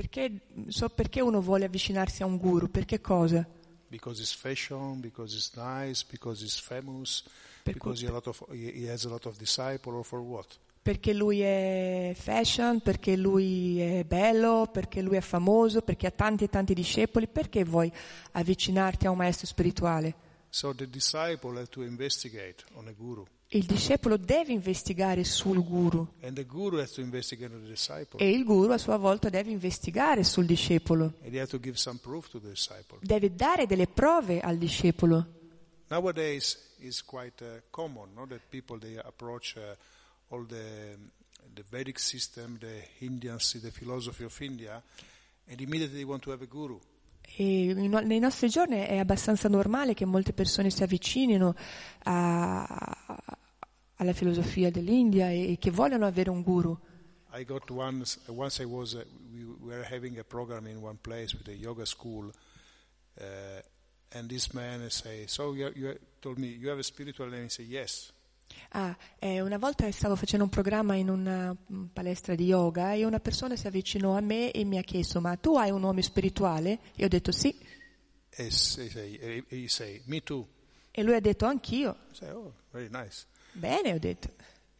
Perché, so perché uno vuole avvicinarsi a un guru? Per che cosa? Because it's fashion, because it's nice, because it's famous, Per because he, of, he has a lot of disciples, or for what? Perché lui è fashion, perché lui è bello, perché lui è famoso, perché ha tanti e tanti discepoli, perché vuoi avvicinarti a un maestro spirituale? So the disciple has to investigate on a guru, Il discepolo deve investigare sul guru and the guru has to investigate on the disciple, e il guru a sua volta deve investigare sul discepolo, deve dare delle prove al discepolo. Nowadays, it's quite uh, common, no, that people they approach uh, all the the Vedic system, the Indians, the philosophy of India, and immediately they want to have a guru. E nei nostri giorni è abbastanza normale che molte persone si avvicinino a- alla filosofia dell'India e, e che vogliono avere un guru. I once. Once I was. Uh, we a in one place with a yoga school, uh, and this man say, "So you, you told me you have a spiritual name?" He said, "Yes." Ah, eh, una volta stavo facendo un programma in una mm, palestra di yoga e una persona si avvicinò a me e mi ha chiesto ma tu hai un nome spirituale? E ho detto sì say, he say, "Me too." e lui ha detto anch'io. Say, "Oh, very nice." Bene, ho detto.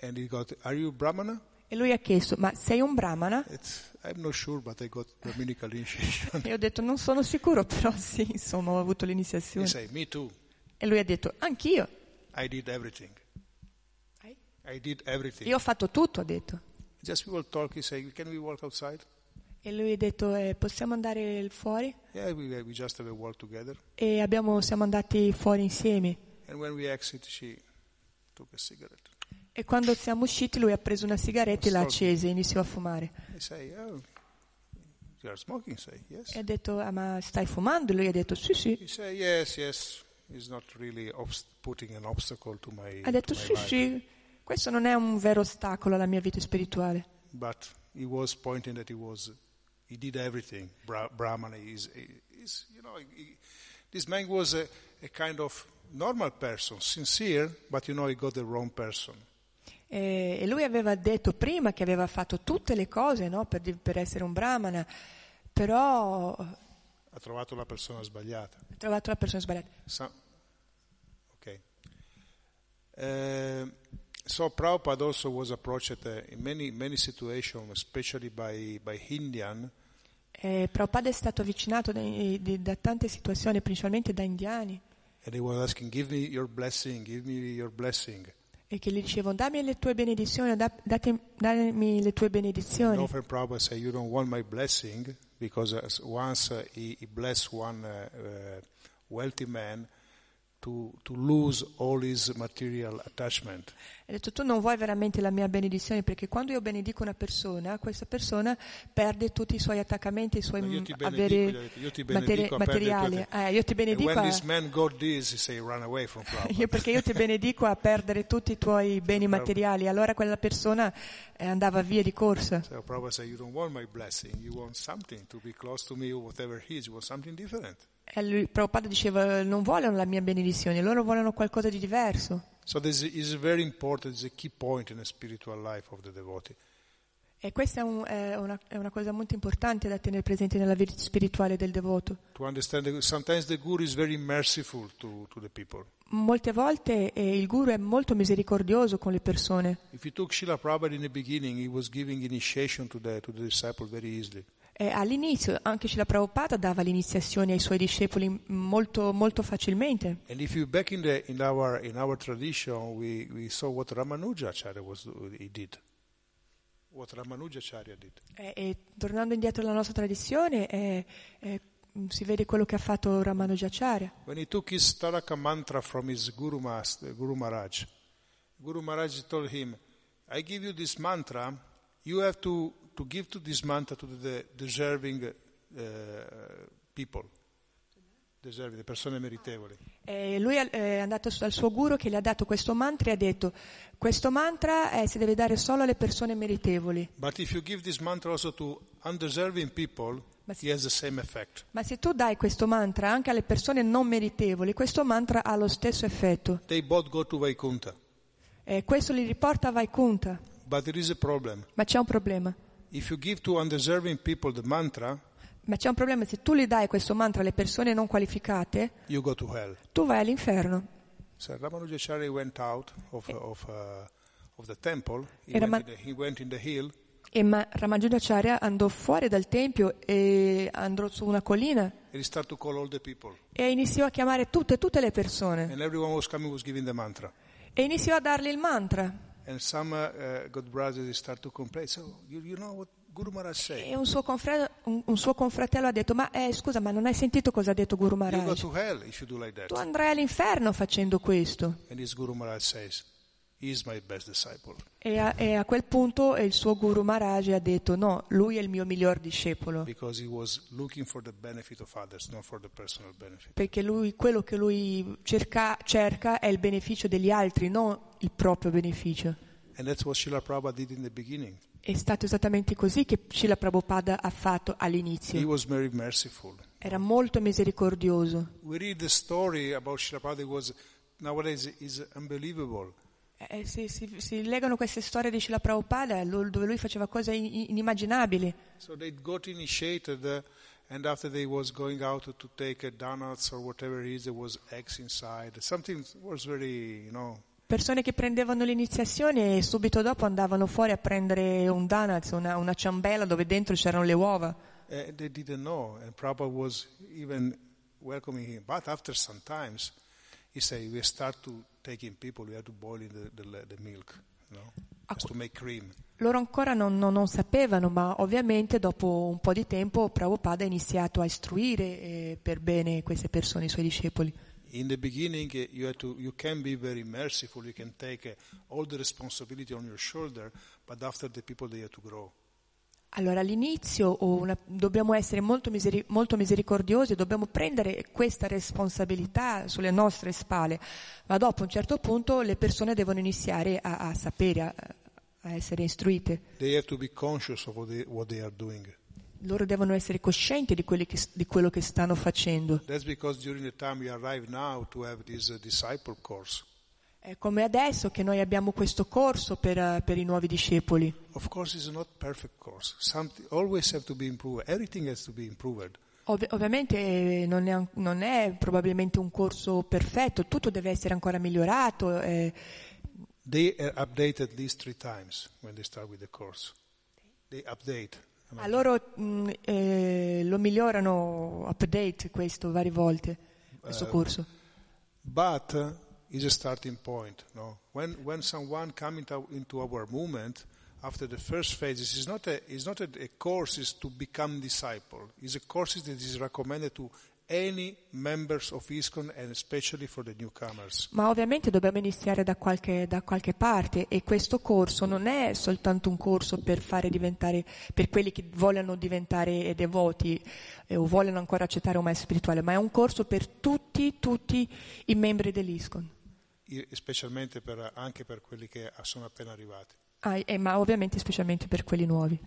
And he got, "Are you Brahmana?" E lui ha chiesto ma sei un brahmana? It's, I'm not sure, but I got Brahminical initiation. E ho detto non sono sicuro però sì, insomma ho avuto l'iniziazione. say, "Me too." E lui ha detto anch'io. I did everything. I did everything. Io ho fatto tutto, ha detto. Talk. Say, "Can we walk outside?" E lui ha detto eh, possiamo andare fuori? Yeah, we, we. E abbiamo, siamo andati fuori insieme. And when we exit. E quando siamo usciti lui ha preso una sigaretta e l'ha accesa e iniziò a fumare. Say, "Oh, smoking?" Say, "Yes." E ha detto ah, ma stai fumando? Lui ha detto sì sì. Say, "Yes, yes." Really obst- my, Ha detto sì sì, questo non è un vero ostacolo alla mia vita spirituale. But he was pointing that he was, he did everything. Bra- Brahmana is, is you know, he, this man was a, a kind of normal person, sincere, but you know, he got the wrong person. E, e lui aveva detto prima che aveva fatto tutte le cose no, per, per essere un brahmana, però ha Ha trovato la persona sbagliata. trovato la persona sbagliata. So- okay. Uh, so Prabhupada also was approached uh, in many many situations, especially by by Indian, E Prabhupada è stato avvicinato da, da tante situazioni, principalmente da indiani, and asking, "Give me your blessing, give me your blessing." e che gli dicevano dammi le tue benedizioni, da- date- dammi le tue And benedizioni. often Prabhupada say, "You don't want my blessing," because once uh, he, he blessed one uh, uh, wealthy man to to lose all his material attachment. Ha detto tu non vuoi veramente la mia benedizione perché quando io benedico una persona, questa persona perde tutti i suoi attaccamenti, i suoi No, averi materi- materiali. Eh, io ti benedico when a, this say, "Run away from Prabhupada." io- perché io ti benedico a perdere tutti i tuoi beni materiali. Allora quella persona eh, andava via di corsa. So Prabhupada said, you don't want my blessing, you want something to be close to me whatever he is, you want something different. E lui, Prabhupada diceva non vogliono la mia benedizione, loro vogliono qualcosa di diverso. So this is very important, it's a key point in the spiritual life of the devotee. E questa è, un- è una, è una cosa molto importante da tenere presente nella vita spirituale del devoto. To to. Molte volte eh, il guru è molto misericordioso con le persone. If you took Srila Prabhupada in the beginning, he was giving initiation to the, to the disciple very easily. E all'inizio anche Srila Prabhupada dava l'iniziazione ai suoi discepoli molto, molto facilmente. And if you back in the in our in our tradition, we, we saw what Ramanujacharya was he did. What Ramanujacharya did. E, e tornando indietro alla nostra tradizione, eh, eh, si vede quello che ha fatto Ramanujacharya. When he took his Taraka mantra from his Guru, Master, Guru Maharaj, Guru Maharaj told him, I give you this mantra, you have to, to give to this mantra to the deserving uh, people, deserving, le persone meritevoli. E lui è è andato dal suo guru che gli ha dato questo mantra e ha detto questo mantra eh, si deve dare solo alle persone meritevoli. But if you give this mantra also to undeserving people, Ma sì. he has the same effect. Ma se tu dai questo mantra anche alle persone non meritevoli, questo mantra ha lo stesso effetto. E questo li riporta a Vaikunta. Ma c'è un problema. If you give to undeserving people the mantra, Ma c'è un problema, se tu gli dai questo mantra alle persone non qualificate, you go to hell. tu vai all'inferno. So Ramanujacharya went out of, of, uh, of the temple. He went, in the, he went in the hill E ma Ramanujacharya andò fuori dal tempio e andò su una collina e iniziò a chiamare tutte, tutte le persone. Was coming was. E iniziò a dargli il mantra. And some uh, good brothers start to complain. So you, you know what Guru Maharaj said? E un suo, confre- un- un suo confratello ha detto, ma eh, scusa, ma non hai sentito cosa ha detto Guru You go Maharaj? to hell if you do like Tu that. andrai all'inferno facendo questo. And this Guru Maharaj says, E a, e a quel punto il suo Guru Maharaj ha detto, no, lui è il mio miglior discepolo. Because he was looking for the benefit of others, not for the personal benefit. Perché lui, quello che lui cerca, cerca è il beneficio degli altri, non il proprio beneficio. And that's what Srila Prabhupada did in the beginning. È stato esattamente così che Srila Prabhupada ha fatto He all'inizio. was very merciful. Era molto misericordioso. We read the story about Srila Prabhupada was nowadays is unbelievable. Eh, si, si- si legano queste storie di Srila Prabhupada lo- dove lui faceva cose in- inimmaginabili. So they got initiated, uh, and after they was going out to take donuts or whatever it is, there was eggs inside. Something was very, you know, Persone che prendevano l'iniziazione e subito dopo andavano fuori a prendere un donuts, una, una ciambella dove dentro c'erano le uova. uh, they didn't know. And Prabhupada was even welcoming him. But after some times, he said, we start to taking people, we have to boil the, the, the milk, you know, just to make cream. Loro ancora non, non- non sapevano, ma ovviamente dopo un po' di tempo Prabhupada ha iniziato a istruire eh, per bene queste persone, i suoi discepoli. In the beginning, uh, you, have to, you can be very merciful, you can take uh, all the responsibility on your shoulder, but after the people, they have to grow. Allora all'inizio o una- dobbiamo essere molto, miseri- molto misericordiosi, dobbiamo prendere questa responsabilità sulle nostre spalle, ma dopo un certo punto le persone devono iniziare a, a sapere, a, a essere istruite. They have to be conscious of what they, are doing. Loro devono essere coscienti di, che- di quello che stanno facendo. That's because during the time we arrive now to have this uh, disciple course. È come adesso che noi abbiamo questo corso per, per i nuovi discepoli. Of course, it's not perfect course. Something always have to be improved. Everything has to be improved. Ovvi- ovviamente eh, non è, non è probabilmente un corso perfetto, tutto deve essere ancora migliorato. eh, They uh, update at least three times when they start with the course. They update. I mean, A loro mh, eh, lo migliorano, update questo varie volte, questo Eh, corso. But it's a starting point. No? When, when someone comes into, into our movement, after the first phase, is not a, it's not a, a course is to become disciple. It's a course that is recommended to any members of ISKCON and especially for the newcomers. Ma ovviamente dobbiamo iniziare da qualche, da qualche parte e questo corso non è soltanto un corso per fare diventare, per quelli che vogliono diventare devoti eh, o vogliono ancora accettare un maestro spirituale, ma è un corso per tutti, tutti i membri dell'ISCON. Specialmente per, anche per quelli che sono appena arrivati. Ah, e- ma ovviamente specialmente per quelli nuovi.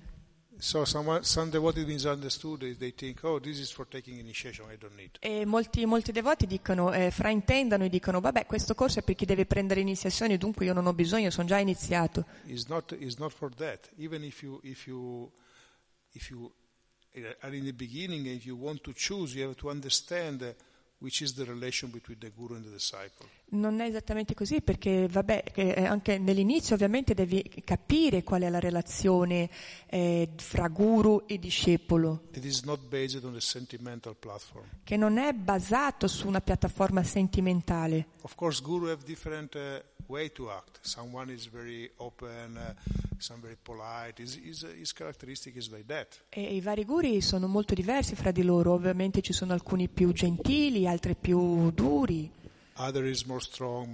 So someone, some devotees misunderstood. They think, oh, this is for taking initiation. I don't need. E molti, molti devoti dicono, eh, fraintendano e dicono, vabbè, questo corso è per chi deve prendere iniziazioni, dunque io non ho bisogno, sono già iniziato. It's not, it's not for that. Even if you, if you, if you are in the beginning and you want to choose, you have to understand uh, which is the relation between the guru and the disciple. Non è esattamente così perché, vabbè, eh, anche nell'inizio ovviamente devi capire qual è la relazione eh, fra guru e discepolo, It is not based on a sentimental platform. che non è basato su una piattaforma sentimentale. Of course, guru have different uh, way to act. Someone is very open, uh, some very polite. His, his, his characteristic is like that. E i vari guri sono molto diversi fra di loro, ovviamente ci sono alcuni più gentili, altri più duri, strong,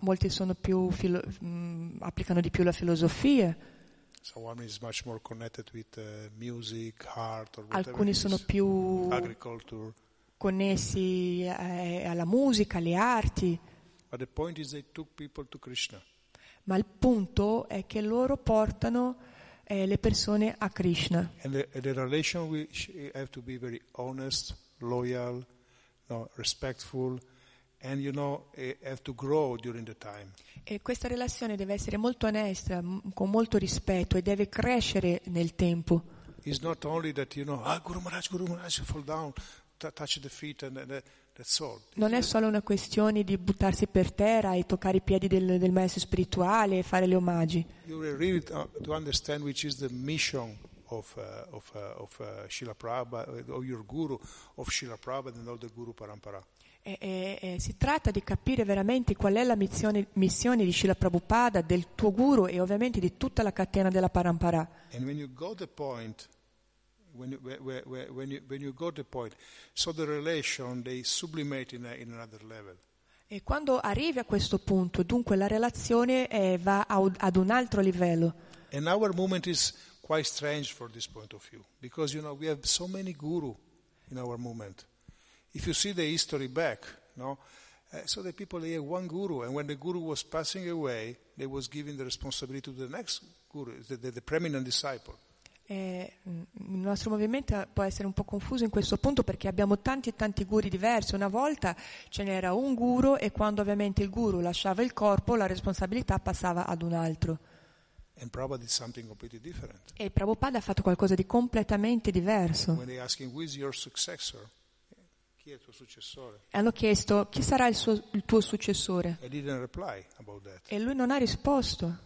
molti sono più filo- mh, applicano di più la filosofia, connected with uh, music, art, or whatever. alcuni sono più connessi eh, alla musica, alle arti, But the point is, they took people to Krishna. ma il punto è che loro portano eh, le persone a Krishna. And the, the relation we sh- have to be very honest, loyal, no, respectful, and you know, eh, have to grow during the time. E questa relazione deve essere molto onesta, con molto rispetto e deve crescere nel tempo. It's not only that you know, ah, Guru Maharaj, Guru Maharaj, down, t- touch the feet, and all. Non è solo una questione di buttarsi per terra e toccare i piedi del, del maestro spirituale e fare le omaggi. You really to to understand which is the mission of uh, of uh, of uh, Srila Prabhupada, uh, of your Guru, of Srila Prabhupada and all the Guru Parampara. E- e- e si tratta di capire veramente qual è la missione, missione di Srila Prabhupada, del tuo guru e ovviamente di tutta la catena della Parampara. Point, when you, where- where- when you, when you point, so relation in, a, in. E quando arrivi a questo punto, dunque la relazione eh, va ad un altro livello. And our movement is quite strange for this point of view because you know we have so many guru in our movement. If you see the history back, no, uh, so the people they had one guru, and when the guru was passing away, they was giving the responsibility to the next guru, the, the, the preeminent disciple. Eh, il nostro movimento può essere un po' confuso in questo punto perché abbiamo tanti e tanti guru diversi. Una volta ce n'era un guru e quando ovviamente il guru lasciava il corpo la responsabilità passava ad un altro. And Prabhupada did something completely different. E Prabhupada ha fatto qualcosa di completamente diverso. When they asked him, who is your successor? Chi è il tuo successore? Hanno chiesto chi sarà il, suo- il tuo successore e lui non ha risposto.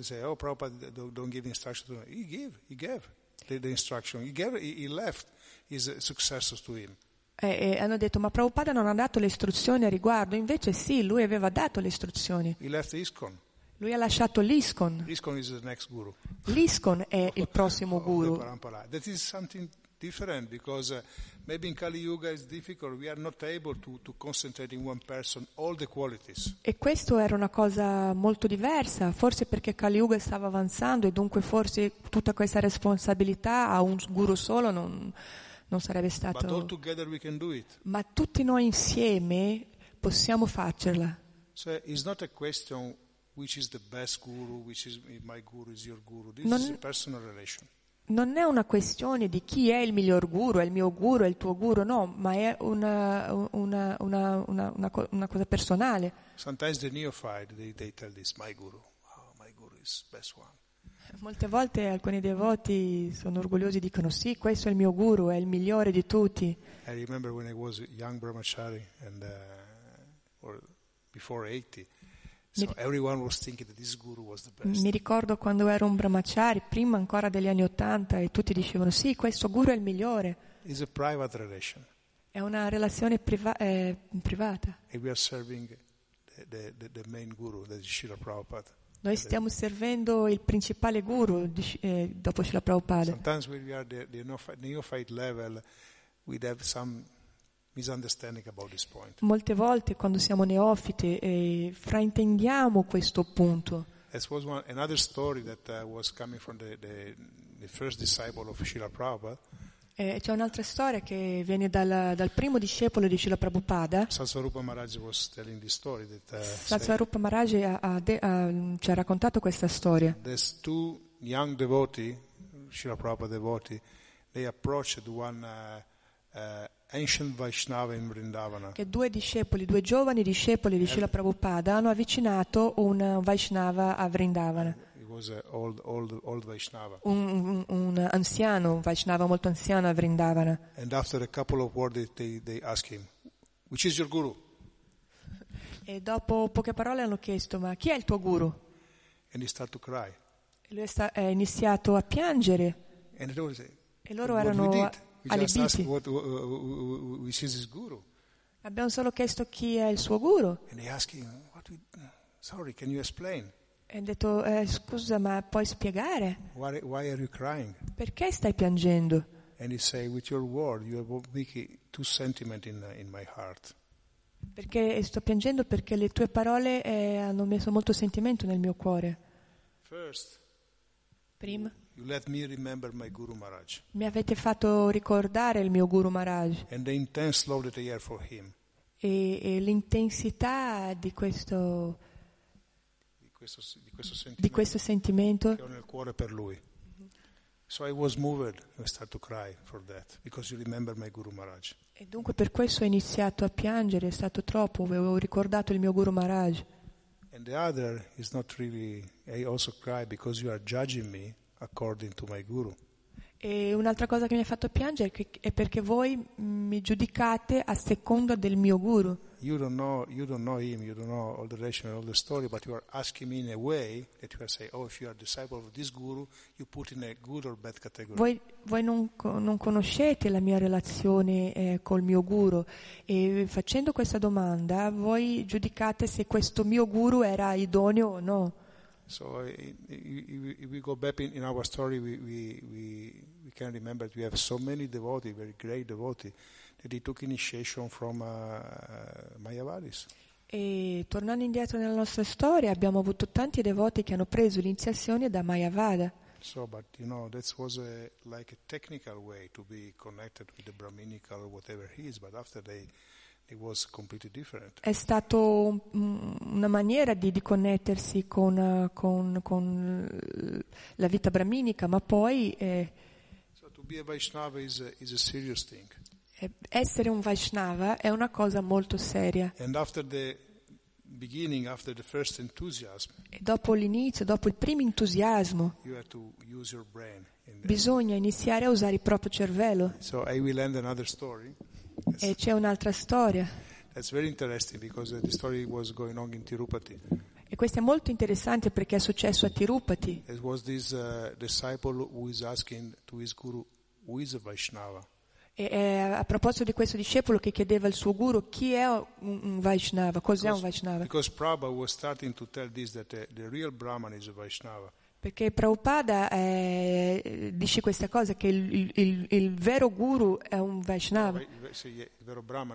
Say, "Oh, Prabhupada don't, don't give instructions to him." He gave, he gave the, the instruction. He gave, he, he left his successors to him. E, e hanno detto ma Prabhupada non ha dato le istruzioni a riguardo, invece sì, lui aveva dato le istruzioni. He left ISKCON. Lui ha lasciato next guru. L'ISKCON è il prossimo the guru. Different because uh, maybe in Kali Yuga it's difficult. We are not able to, to concentrate in one person all the qualities. E questo era una cosa molto diversa, forse perché Kali Yuga stava avanzando e dunque forse tutta questa responsabilità a un guru solo non, non sarebbe But all stato... together we can do it. Ma tutti noi insieme possiamo farcela. So it's not a question which is the best guru, which is my guru, is your guru. This Non- is a personal relation. Non è una questione di chi è il miglior guru, è il mio guru, è il tuo guru, no, ma è una, una- una- una- una co- una cosa personale. Sometimes the neophyte, they, they tell this, my guru. Oh, my guru is best one. Molte volte alcuni devoti sono orgogliosi e dicono sì, questo è il mio guru, è il migliore di tutti. I remember when I was young brahmachari and uh, or before 80. Mi- ricordo quando ero un brahmachari, prima ancora degli anni Ottanta, e tutti dicevano sì, questo guru è il migliore. It's a private relation. È una relazione priva- eh, privata. And we are serving the, the, the, guru. Noi stiamo servendo il principale guru di- eh, dopo Srila Prabhupada. Sometimes when we are the, the neophyte, neophyte level, we'd have some misunderstanding about this point. Molte volte quando siamo neofite eh, fraintendiamo questo punto. This was one, another story that uh, was coming from the, the, the first disciple of Srila Prabhupada. Eh, c'è un'altra storia che viene dal, dal primo discepolo di Srila Prabhupada. Satsvarupa Maharaj was telling this story that uh, say Satsvarupa Maharaj ha- ha de- ha- ci ha raccontato questa storia. there's two young devotees Srila Prabhupada devotee, they approached one uh, uh, che due discepoli, due giovani discepoli di Srila Prabhupada hanno avvicinato un Vaishnava a Vrindavana, old, old, old Vaishnava. un, un- un anziano, un Vaishnava molto anziano a Vrindavana. They, they, him? E dopo poche parole hanno chiesto, ma chi è il tuo guru? E lui è, sta- è iniziato a piangere say, e loro erano allibiti. what, uh, his guru. Abbiamo solo chiesto chi è il suo guru. Him, we, sorry? E ha detto, "Eh, scusa, ma puoi spiegare? Why, why? Perché stai piangendo? Say, word, in, uh, in. Perché sto piangendo perché le tue parole eh, hanno messo molto sentimento nel mio cuore. First, Prima you let me remember my Guru Maharaj. Mi avete fatto ricordare il mio Guru Maharaj. And the intense love that I have for him. e, e l'intensità di questo, Di questo, di questo sentimento. di questo sentimento. Che ho nel cuore per lui. So I was moved. And I started to cry for that. Because you remember my Guru Maharaj. e dunque per questo ho iniziato a piangere, è stato troppo, avevo ricordato il mio Guru Maharaj. And the other is not really, I also cry because you are judging me according to my Guru. E un'altra cosa che mi ha fatto piangere è perché voi mi giudicate a seconda del mio Guru. You don't know, you don't know him, you don't know all the relation and all the story, but you are asking me in a way that you are saying, oh, if you are disciple of this Guru, you put in a good or bad category. Voi, voi non, non conoscete la mia relazione eh, col mio guru e facendo questa domanda voi giudicate se questo mio guru era idoneo o no. So uh, if we go back in, in our story, we, we, we, we can remember that we have so many devotees, very great devotees, that they took initiation from uh, Mayavadis. E tornando indietro nella nostra storia abbiamo avuto tanti devoti che hanno preso l'iniziazione da Mayavada. So, but you know, that was a, like a technical way to be connected with the Brahminical whatever he is, but after they, it was completely different. È stato un- una maniera di, di connettersi con, con- con la vita brahminica, ma poi eh, So to be a Vaishnava is a, is a eh, essere un Vaishnava è una cosa molto seria. E dopo l'inizio, dopo il primo entusiasmo, bisogna iniziare a usare il proprio cervello. So I will end another story. E c'è un'altra storia. The. E questa è molto interessante perché è successo a Tirupati. It was this uh, disciple who is asking to his guru, who is a Vaishnava? E a proposito di questo discepolo che chiedeva al suo guru chi è un, Vaishnava, cos'è un Vaishnava. Because Prabhupada was starting to tell this that uh, the real Brahman is a Vaishnava. Perché Prabhupada eh, dice questa cosa, che il, il- il vero guru è un Vaishnava. È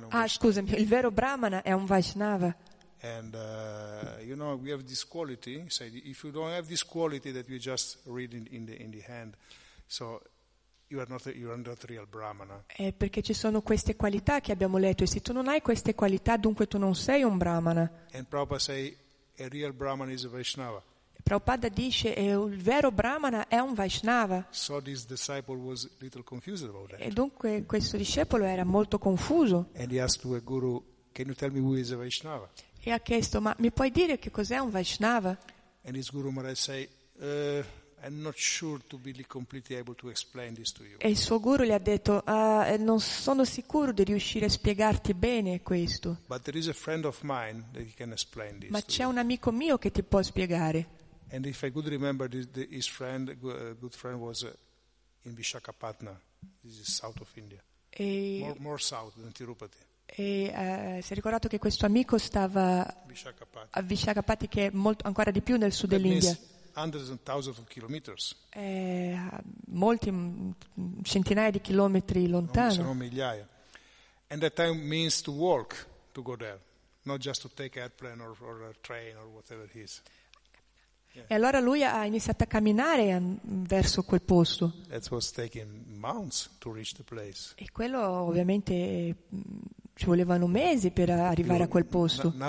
Ah, scusami, il vero Brahmana è un Vaishnava. And uh, you know we have this quality. Say if you don't have this quality that we just read in, in the in the hand, so you are not you are not real Brahmana. È perché ci sono queste qualità che abbiamo letto e se tu non hai queste qualità dunque tu non sei un Brahmana. And Prabhupada say a real Brahman is a Vaishnava. Prabhupada dice che il vero Brahmana è un Vaishnava So e dunque questo discepolo era molto confuso guru, e ha chiesto ma mi puoi dire che cos'è un Vaishnava? And his guru Maharaj say, uh, "I'm not sure to be completely able to explain this to you." E il suo guru gli ha detto "Ah, eh, non sono sicuro di riuscire a spiegarti bene questo, ma c'è un amico mio che ti può spiegare. And if I could remember, this, the, his friend, uh, good friend, was uh, in Vishakhapatnam. This is south of India, E, more, more south than Tirupati. e, eh, si è ricordato che questo amico stava Vishakhapatnam. a Vishakhapati che è molto, ancora di più nel sud That dell'India. a molti mm, centinaia di chilometri lontano. non migliaia. And that time means to walk to go there, not just to take airplane or, or a train or whatever it is. E allora lui ha iniziato a camminare an- verso quel posto. E quello ovviamente mm, ci volevano mesi per arrivare a quel posto.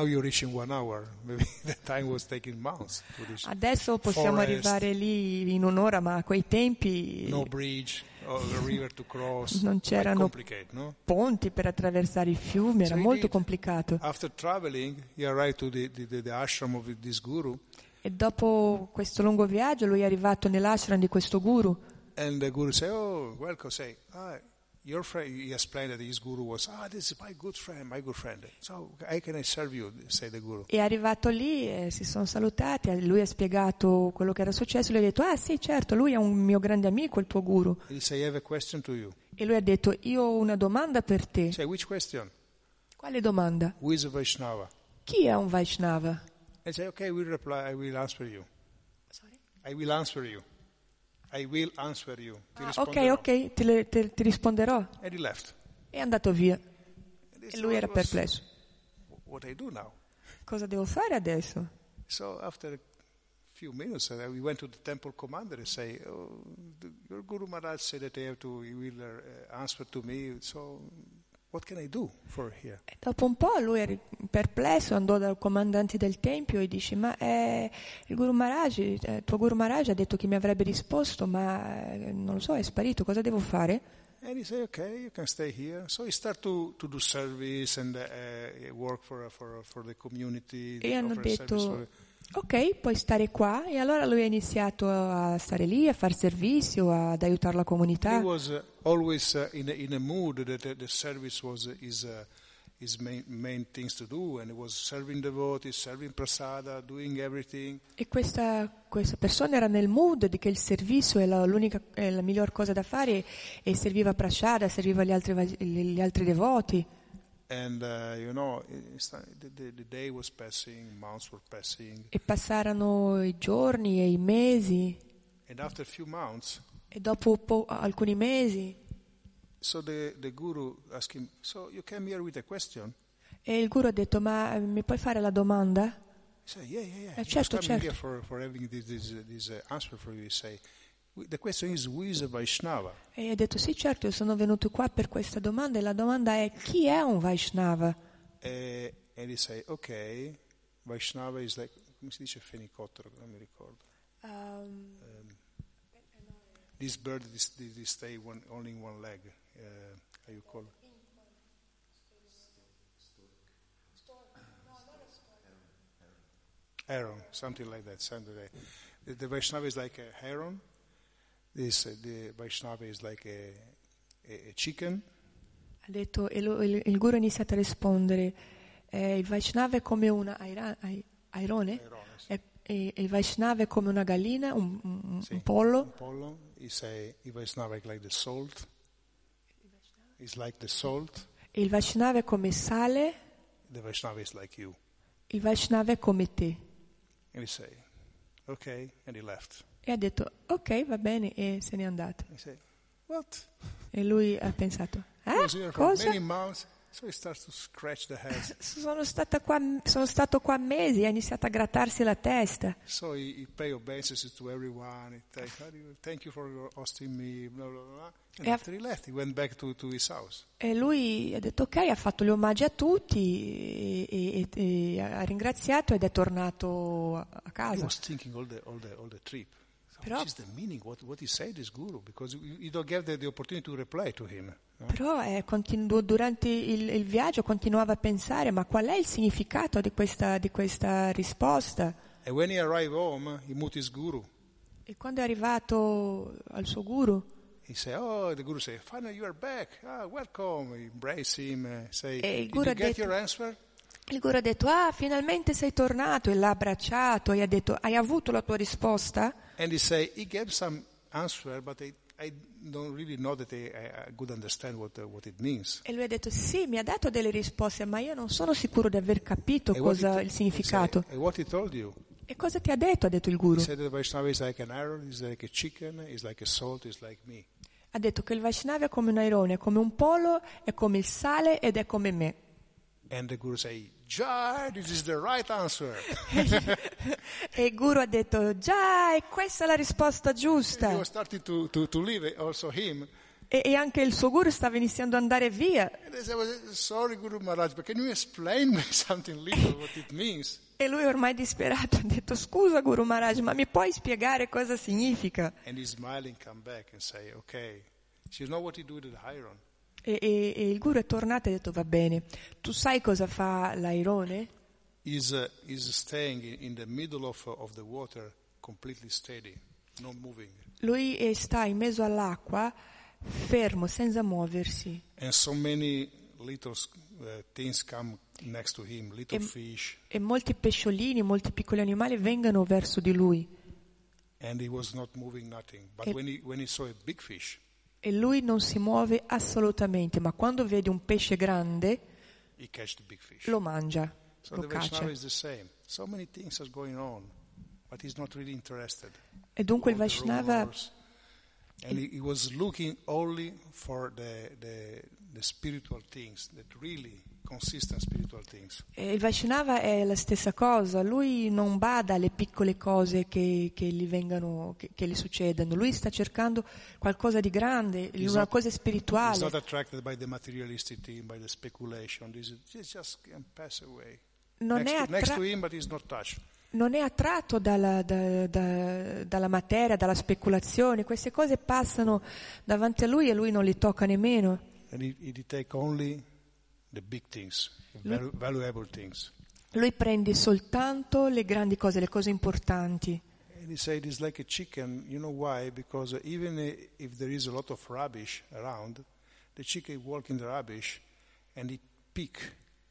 Adesso possiamo Forest. arrivare lì in un'ora, ma a quei tempi No bridge to cross. Non c'erano- no? ponti per attraversare i fiumi, era So molto indeed. complicato. After traveling, he arrived to the, the, the ashram of this guru, E dopo questo lungo viaggio lui è arrivato nell'ashram di questo guru and the guru said, "Oh, welcome." Say, ah, your friend. He explained that his guru was, ah, this is my good friend, my good friend. So, how can I serve you? Say the guru. è arrivato lì, e si sono salutati, lui ha spiegato quello che era successo, lui ha detto ah sì certo, lui è un mio grande amico, il tuo guru. He said, I have a question to you. E lui ha detto io ho una domanda per te. Say, which question? Quale domanda? Who is a Vaishnava? Chi è un Vaishnava? And say, okay, we'll reply. I will answer you. Sorry? I will answer you. I will answer you. Ti Ah, ok, ok, ti, te- ti risponderò. And he left. È andato via. E lui era was, perplesso. What I do now? Cosa devo fare adesso? So after a few minutes, uh, we went to the temple commander and say, oh, the, your Guru Maharaj said that I have to, he will uh, answer to me. So what can I do for here? E dopo un po' lui era perplesso, andò dal comandante del tempio e dice ma eh, il Guru Maharaj, eh, tuo Guru Maharaj ha detto che mi avrebbe risposto ma eh, non lo so, è sparito, cosa devo fare? And he said, okay, you can stay here. So he started to, to do service and uh, work for, for, for the community. E hanno detto ok, puoi stare qua e allora lui ha iniziato a stare lì, a fare servizio, ad aiutare la He comunità. was uh, always uh, in, a, in a mood that uh, the service was uh, his, uh, his main, main things to do, and he was serving devotees, serving prasada, doing everything. E questa, questa persona era nel mood di che il servizio è la, l'unica, è la miglior cosa da fare e serviva Prashada, serviva gli altri, gli altri devoti. And uh, you know, not- the, the, the day was passing, months were passing, E passarono i giorni e i mesi and after a few months, e dopo po- alcuni mesi so the, the him, "So you came here with a question?" e il guru ha detto ma eh, mi puoi fare la domanda? He said, "Yeah, yeah, yeah. Eh, I certo, was coming certo. here for, for having this, this, uh, this uh, answer for you." He say, "The question is, who is a Vaishnava?" E ha detto sì certo io sono venuto qua per questa domanda e la domanda è chi è un Vaishnava? Eh, and he say, ok, Vaishnava is like, come si dice fenicottero, non mi ricordo. Um, This bird, this, this, stay one, only in one leg. Uh, how you call it? Heron, something like that. Something like the, the Vaishnava is like a heron. This, uh, the Vaishnava is like a, a, a chicken. ha detto, e lo- il, il guru ha iniziato a rispondere eh, il Vaishnava è come una ai- airone? Heron, sì. E- e il Vaishnava è come una gallina, un, un- Sì. un pollo? Un pollo a il Vaishnava is like the salt. It's like the salt. E il Vaishnava è come sale, The Vaishnava is like you. il Vaishnava è come te. And he say, okay, and he left. E ha detto ok va bene e se n'è andato. What? E lui ha pensato, eh for cosa? So he starts to scratch the head. Sono, qua, sono stato qua mesi e ha iniziato a grattarsi la testa. so he, he thank, me, blah, blah, blah. E ha- after he left, he went back to, to his house. E lui ha detto ok, ha fatto gli omaggi a tutti e, e- e ha ringraziato ed è tornato a a He casa. was thinking all the, all the, all the trip. Però- what? What, guru? You, you the, the to him. no? Però eh, continu- durante il, il viaggio continuava a pensare ma qual è il significato di questa, di questa risposta? And when he arrived home, he met his guru. E quando è arrivato al suo guru, He said, "Oh," the guru said, "Finally, you are back. Ah, welcome." He embraced him. Uh, say, E il "Did guru you ha get detto- your answer?" il guru ha detto ah finalmente sei tornato e l'ha abbracciato e ha detto hai avuto la tua risposta? And he said, "He gave some answer, but I, I don't really know that I, I, could understand what uh, what it means." E lui ha detto sì, mi ha dato delle risposte, ma io non sono sicuro di aver capito And cosa to- il significato. "And what he told you?" E cosa ti ha detto? Ha detto il guru. He said that Vaishnava is like an arrow, is like a chicken, is like a salt, is like me. Ha detto che il Vaishnava è come un airone, è come un pollo, è come il sale ed è come me. And the guru said, "Jai, this is the right answer." E il guru ha detto già, questa è la risposta he giusta. to, to, to leave it, also him. E, e anche il suo guru stava iniziando ad andare via. And they said, well, sorry, Guru Maharaj, but can you explain me something little what it means? E lui ormai disperato ha detto scusa Guru Maharaj, ma mi puoi spiegare cosa significa? And he smiling come back and say, okay. So you know what he do with the iron? E, e- e il guru è tornato e ha detto va bene, tu sai cosa fa l'airone? He's, uh, staying in, the middle of, of the water, completely steady, not moving. Lui sta in mezzo all'acqua, fermo, senza muoversi. And so many little uh, things come next to him, little Em- fish. E molti pesciolini, molti piccoli animali vengono verso di lui. And he was not moving nothing. But E- when, he, when he saw a big fish, E lui non si muove assolutamente, ma quando vede un pesce grande lo mangia, So lo caccia. So on, but he's not really. E dunque il Vaishnava. And he, he was looking only for the, the, the spiritual things, that really consistent spiritual things. Il Vaishnava è la stessa cosa, lui non bada alle piccole cose che, che gli vengano, che, che gli succedono, lui sta cercando qualcosa di grande, He's una not- cosa spirituale. Non next, è, attra- non è attratto dalla, da- da- dalla materia, dalla speculazione, queste cose passano davanti a lui e lui non li tocca nemmeno. And he, he the big things, valu- valuable things. Lui prende soltanto le grandi cose, le cose importanti. And he said it's like a chicken. You know why? Because even if there is a lot of rubbish around, the chicken walk in the rubbish and it pick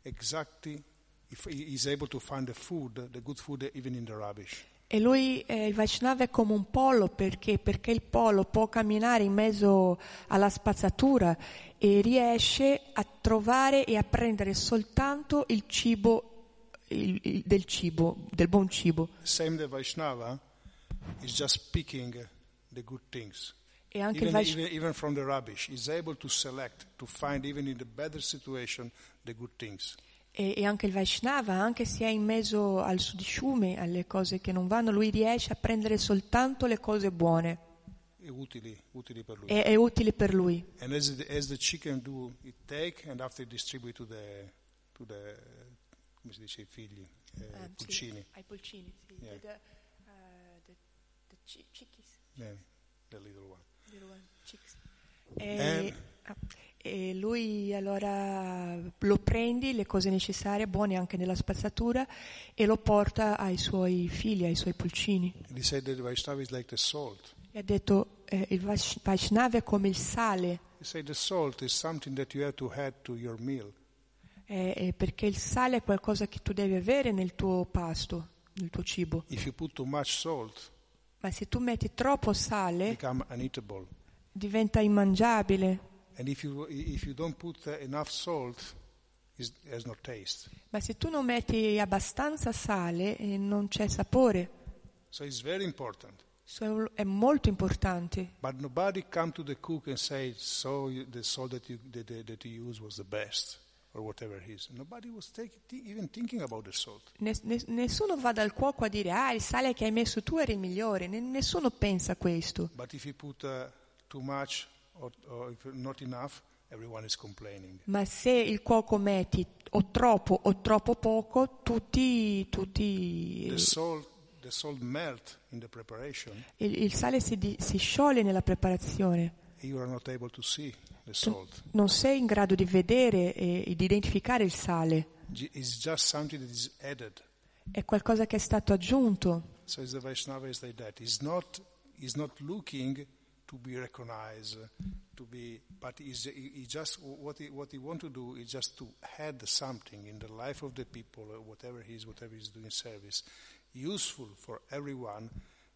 exactly if he is able to find the food, the good food, even in the rubbish. E lui, eh, il Vaishnava è come un pollo perché? Perché il pollo può camminare in mezzo alla spazzatura e riesce a trovare e a prendere soltanto il cibo, il- il- del cibo, del buon cibo. Same the Vaishnava is just picking the good things. E anche il Even, Vaishnava. even, even from the rubbish, he's able to select, to find even in the better situation, the good things. E, e anche il Vaishnava, anche se è in mezzo al sudisciume, alle cose che non vanno, lui riesce a prendere soltanto le cose buone E Utili, utili per lui. e è utile per lui. And as the, as the chicken do, it take and after distribute to the, to the come si dice, i figli, eh, pulcini, Ai pulcini, sì. Yeah. The, uh, the- the chi- chickies, yeah, the little one. little one, chicks. E, Eh. ah, e lui allora lo prendi, le cose necessarie, buone anche nella spazzatura, e lo porta ai suoi figli, ai suoi pulcini. Like. E ha detto, eh, il Vaishnava è come il sale, eh, perché il sale è qualcosa che tu devi avere nel tuo pasto, nel tuo cibo. Salt, Ma se tu metti troppo sale, diventa immangiabile. And if you if you don't put enough salt, it has no taste. Ma se tu non metti abbastanza sale, eh, non c'è sapore. So it's very important. So, è molto importante. But nobody come to the cook and say, "So the salt that you that, that you use was the best, or whatever it is." Nobody was take, thi- even thinking about the salt. Ne- ne- nessuno va dal cuoco a dire, ah, il sale che hai messo tu era il migliore. Ne- nessuno pensa a questo. But if you put uh, too much or, or not enough, everyone is complaining. Ma se il cuoco metti o troppo o troppo poco, tutti, tutti The salt, the salt melt in the preparation, il, il sale si, di- si scioglie nella preparazione. you are not able to see the salt. Non sei in grado di vedere e di identificare il sale. It's just something that is added. È qualcosa che è stato aggiunto. So it's the Vaishnava is like that. He's not, he's not looking to be recognized, to be, but he's, he, just what he what he want to do is just to add something in the life of the people, or whatever he is, whatever he's doing service, useful for everyone,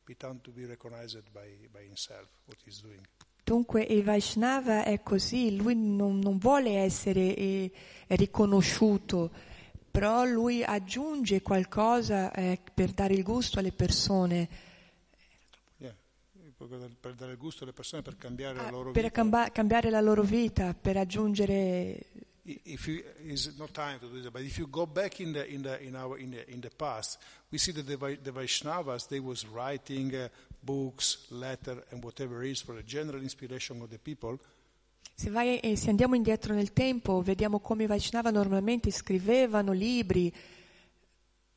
without to be recognized by by himself what he's doing. Dunque il Vaishnava è così, lui non, non vuole essere eh, riconosciuto, però lui aggiunge qualcosa eh, per dare il gusto alle persone. Per per dare il gusto alle persone, per cambiare la ah, loro per vita. camba- cambiare la loro vita, per aggiungere... if you is no time to do that, but if you go back in the in the in our in the in the past, we see that the, the Vaishnavas they was writing uh, books, letter, and whatever is for the general inspiration of the people. Se, vai, e se andiamo indietro nel tempo, vediamo come i Vaishnava normalmente scrivevano libri,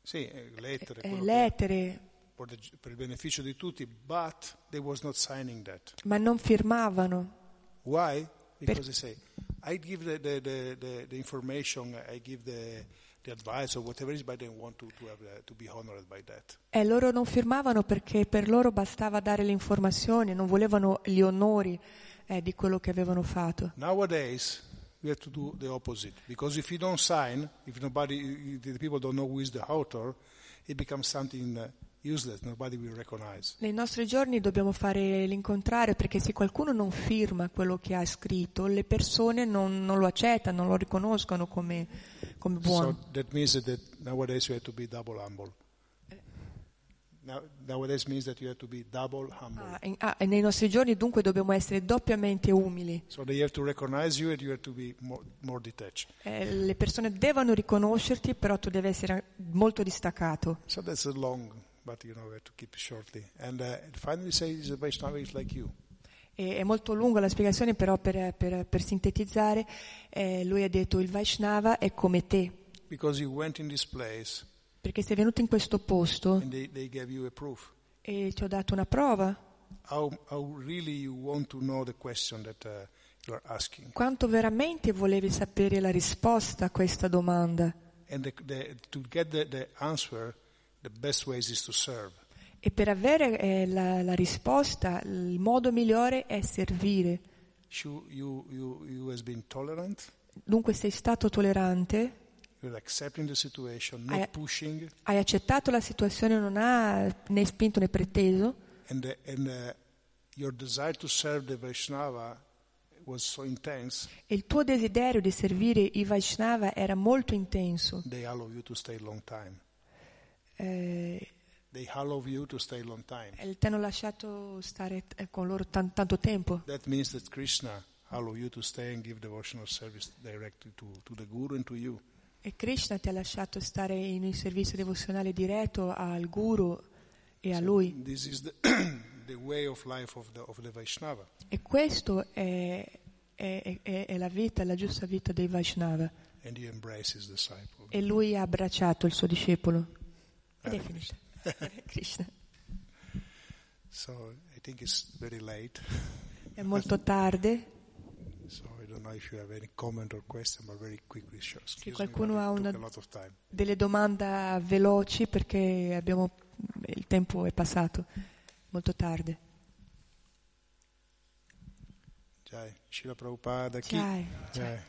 Sì, eh, lettere, eh, che- lettere, per, per il beneficio di tutti, but they was not signing that. ma non firmavano. Why? Because they say, I give the, the, the, the, information, I give the, the advice or whatever it is, but they want to, to, have, to be honored by that. E loro non firmavano perché per loro bastava dare le informazioni, non volevano gli onori eh, di quello che avevano fatto. Nowadays, we have to do the opposite. Because if you don't sign, if nobody, if the people don't know who is the author, it becomes something uh, useless. Nobody will recognize. Nei nostri giorni dobbiamo fare l'incontrario perché se qualcuno non firma quello che ha scritto, le persone non, non lo accettano, non lo riconoscono come, come So buono. that means that, nowadays you have to be double humble. Now, nowadays means that you have to be double humble. Ah, in- ah, nei nostri giorni dunque dobbiamo essere doppiamente umili. So they have to recognize you and you have to be more, more detached. Eh, le persone devono riconoscerti, però tu devi essere molto distaccato. So that's a long, but you know, we have to keep it shortly. And uh, finally says the Vaishnava is like you. E- è molto lunga la spiegazione, però per, per- per sintetizzare, eh, lui ha detto il Vaishnava è come te, Because you went in this place perché sei venuto in questo posto and they, they gave you a proof. e ti ho dato una prova. How, how really you want to know the question that uh, you are asking. Quanto veramente volevi sapere la risposta a questa domanda? And the, the, to get the, the answer, the best ways is to serve. E per avere eh, la, la risposta, il modo migliore è servire. You, you, you, you has been tolerant, Dunque sei stato tollerante, you're accepting the situation, not I- pushing, hai accettato la situazione, non ha né spinto né preteso and, uh, and uh, your desire to serve the Vaishnava was so e il tuo desiderio di servire i Vaishnava era molto intenso. Eh, They allow you to stay a long time. ti hanno lasciato stare eh, con loro tan- tanto tempo. That means that Krishna allow you to stay and give devotional service directly to, to the Guru and to you. E Krishna ti ha lasciato stare in un servizio devozionale diretto al Guru e a lui. This is the, the way of life of the, of the Vaishnava. E questo è, è- è- è la vita, la giusta vita dei Vaishnava. And he embraces disciple. E lui ha abbracciato il suo discepolo. Hare. Krishna. So I think it's very late. È molto tardi. So I don't know if you have any comment or question, but very quickly, sure. Excuse me, qualcuno ha una- a lot of time. Delle domande veloci perché abbiamo, il tempo è passato. Molto tardi. Jai, Srila Prabhupada ki Jai. Jai.